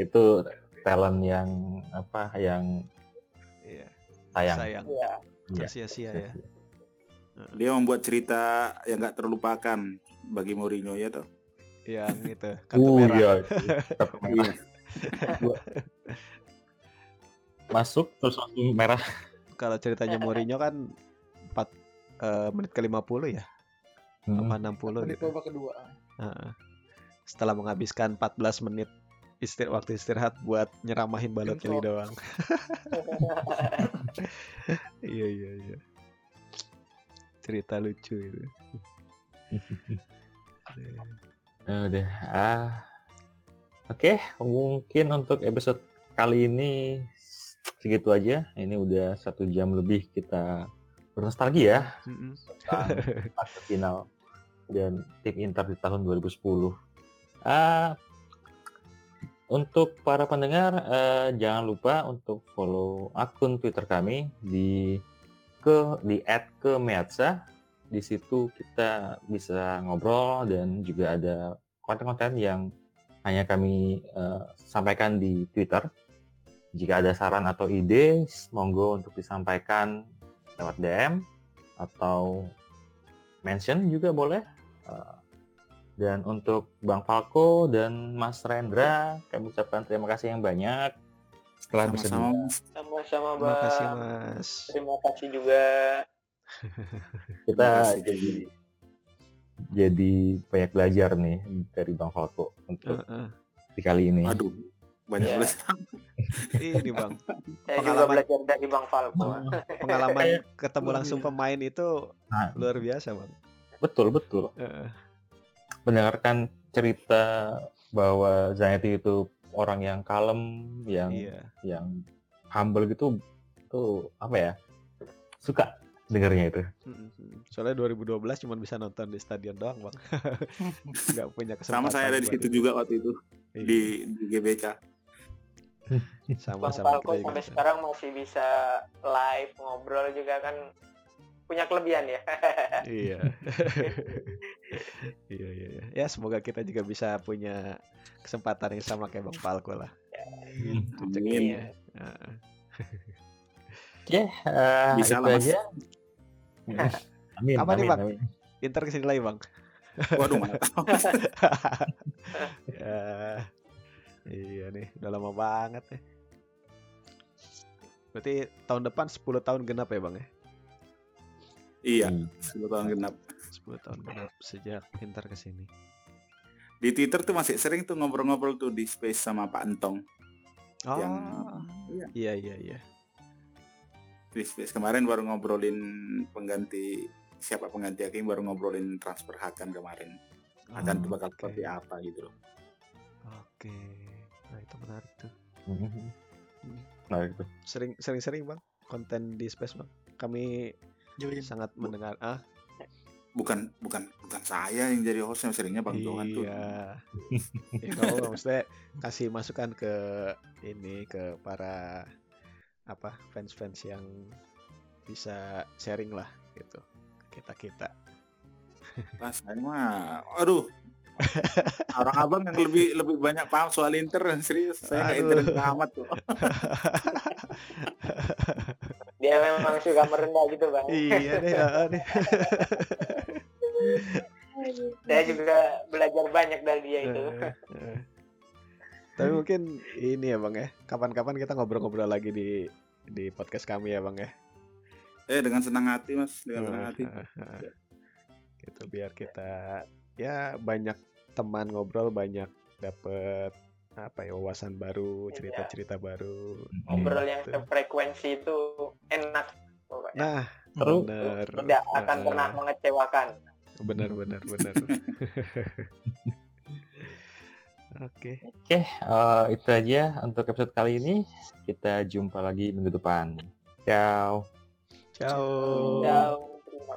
itu talent yang apa yang Iya. sayang. Sayang. ya Iya. Tersia-sia ya. Dia membuat cerita yang nggak terlupakan bagi Mourinho ya toh. Yang itu kartu Uh, merah. iya. Kartu merah. Masuk terus langsung merah. Kalau ceritanya Mourinho kan 4 menit ke 50 ya, Hmm. apa 60 Menit gitu. babak kedua. Heeh. Setelah menghabiskan 14 menit istir waktu istirahat buat nyeramahin Balotelli Intro. doang. iya iya iya. Cerita lucu itu. Ya udah. Ah. Oke, mungkin untuk episode kali ini segitu aja. Ini udah satu jam lebih kita bernostalgia tentang fase final dan tim Inter di tahun 2010. Ah, untuk para pendengar, eh, jangan lupa untuk follow akun Twitter kami di ke di @kemeatsa. Di situ kita bisa ngobrol dan juga ada konten-konten yang hanya kami eh, sampaikan di Twitter. Jika ada saran atau ide, monggo untuk disampaikan lewat DM atau mention juga boleh. Eh, dan untuk Bang Falco dan Mas Rendra, kami ucapkan terima kasih yang banyak setelah Sama-sama. bersedia. sama-sama Terima kasih Mas. terima kasih juga Kita jadi jadi banyak belajar nih dari Bang Falco untuk Heeh. di kali ini. Aduh, banyak Ya. banget. Ini Bang, saya juga Pengalaman. belajar dari bang Falco pengalaman ketemu langsung biasa. pemain itu Nah, luar biasa Bang. betul betul. Heeh. Mendengarkan cerita bahwa Zanetti itu orang yang kalem, yang Iya. yang humble gitu, itu apa ya? Suka dengarnya itu. Soalnya 2012 cuma bisa nonton di stadion doang, Bang. Nggak punya kesempatan. Sama saya ada di situ itu. juga waktu itu Iya, di, di GBK. sama bang sama Falco sampai sekarang masih bisa live ngobrol juga kan punya kelebihan ya Iya. iya, iya, iya. Ya, semoga kita juga bisa punya kesempatan yang sama kayak Bang Falco lah. Rezekinya. Heeh. Oke, eh, Bisa itu lah, Mas. aja. amin, Apa nih, amin, Bang? amin. Inter ke sini lagi, Bang. Waduh, mana tahu. Ya, iya nih, udah lama banget ya. Berarti tahun depan 10 tahun genap ya, Bang ya? Iya, Hmm. 10 tahun genap. 10 tahun genap sejak Inter ke sini. Di Twitter tuh masih sering tuh ngobrol-ngobrol tuh di space sama Pak Entong. Oh, Yang iya, iya iya iya. di space kemarin baru ngobrolin pengganti siapa pengganti Hakim baru ngobrolin transfer Hakan kemarin. Hakan tuh bakal seperti apa gitu loh. Oke. Nah, itu menarik tuh. Nah, gitu. Sering sering sering, Bang, konten di Space, Bang. Kami Join. sangat mendengar ah bukan bukan bukan saya yang jadi host yang seringnya bang Johan tuh. Iya. Ya apa-apa, maksudnya kasih masukan ke ini ke para apa fans-fans yang bisa sharing lah gitu. Kita kita. Rasanya mah aduh. Orang abang yang lebih lebih banyak paham soal Inter serius. Saya nggak Aduh. Inter amat tuh Dia memang suka merendah gitu bang. iya deh ya, deh Saya juga belajar banyak dari dia itu. Eh, eh. Tapi mungkin ini ya bang ya, kapan-kapan kita ngobrol-ngobrol lagi di di podcast kami ya bang ya. eh dengan senang hati mas dengan senang hati Eh, eh, eh. Gitu biar kita ya banyak teman ngobrol, banyak dapet apa ya wawasan baru, Iya. cerita-cerita baru. Ngobrol yang Gitu. sefrekuensi itu enak. pokoknya. Nah, Seru. bener. Tidak akan Eh, pernah mengecewakan. Bener, bener, bener. Oke. Oke, eh, itu aja untuk episode kali ini. Kita jumpa lagi minggu depan. Ciao. Ciao. Ciao.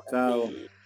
Ciao.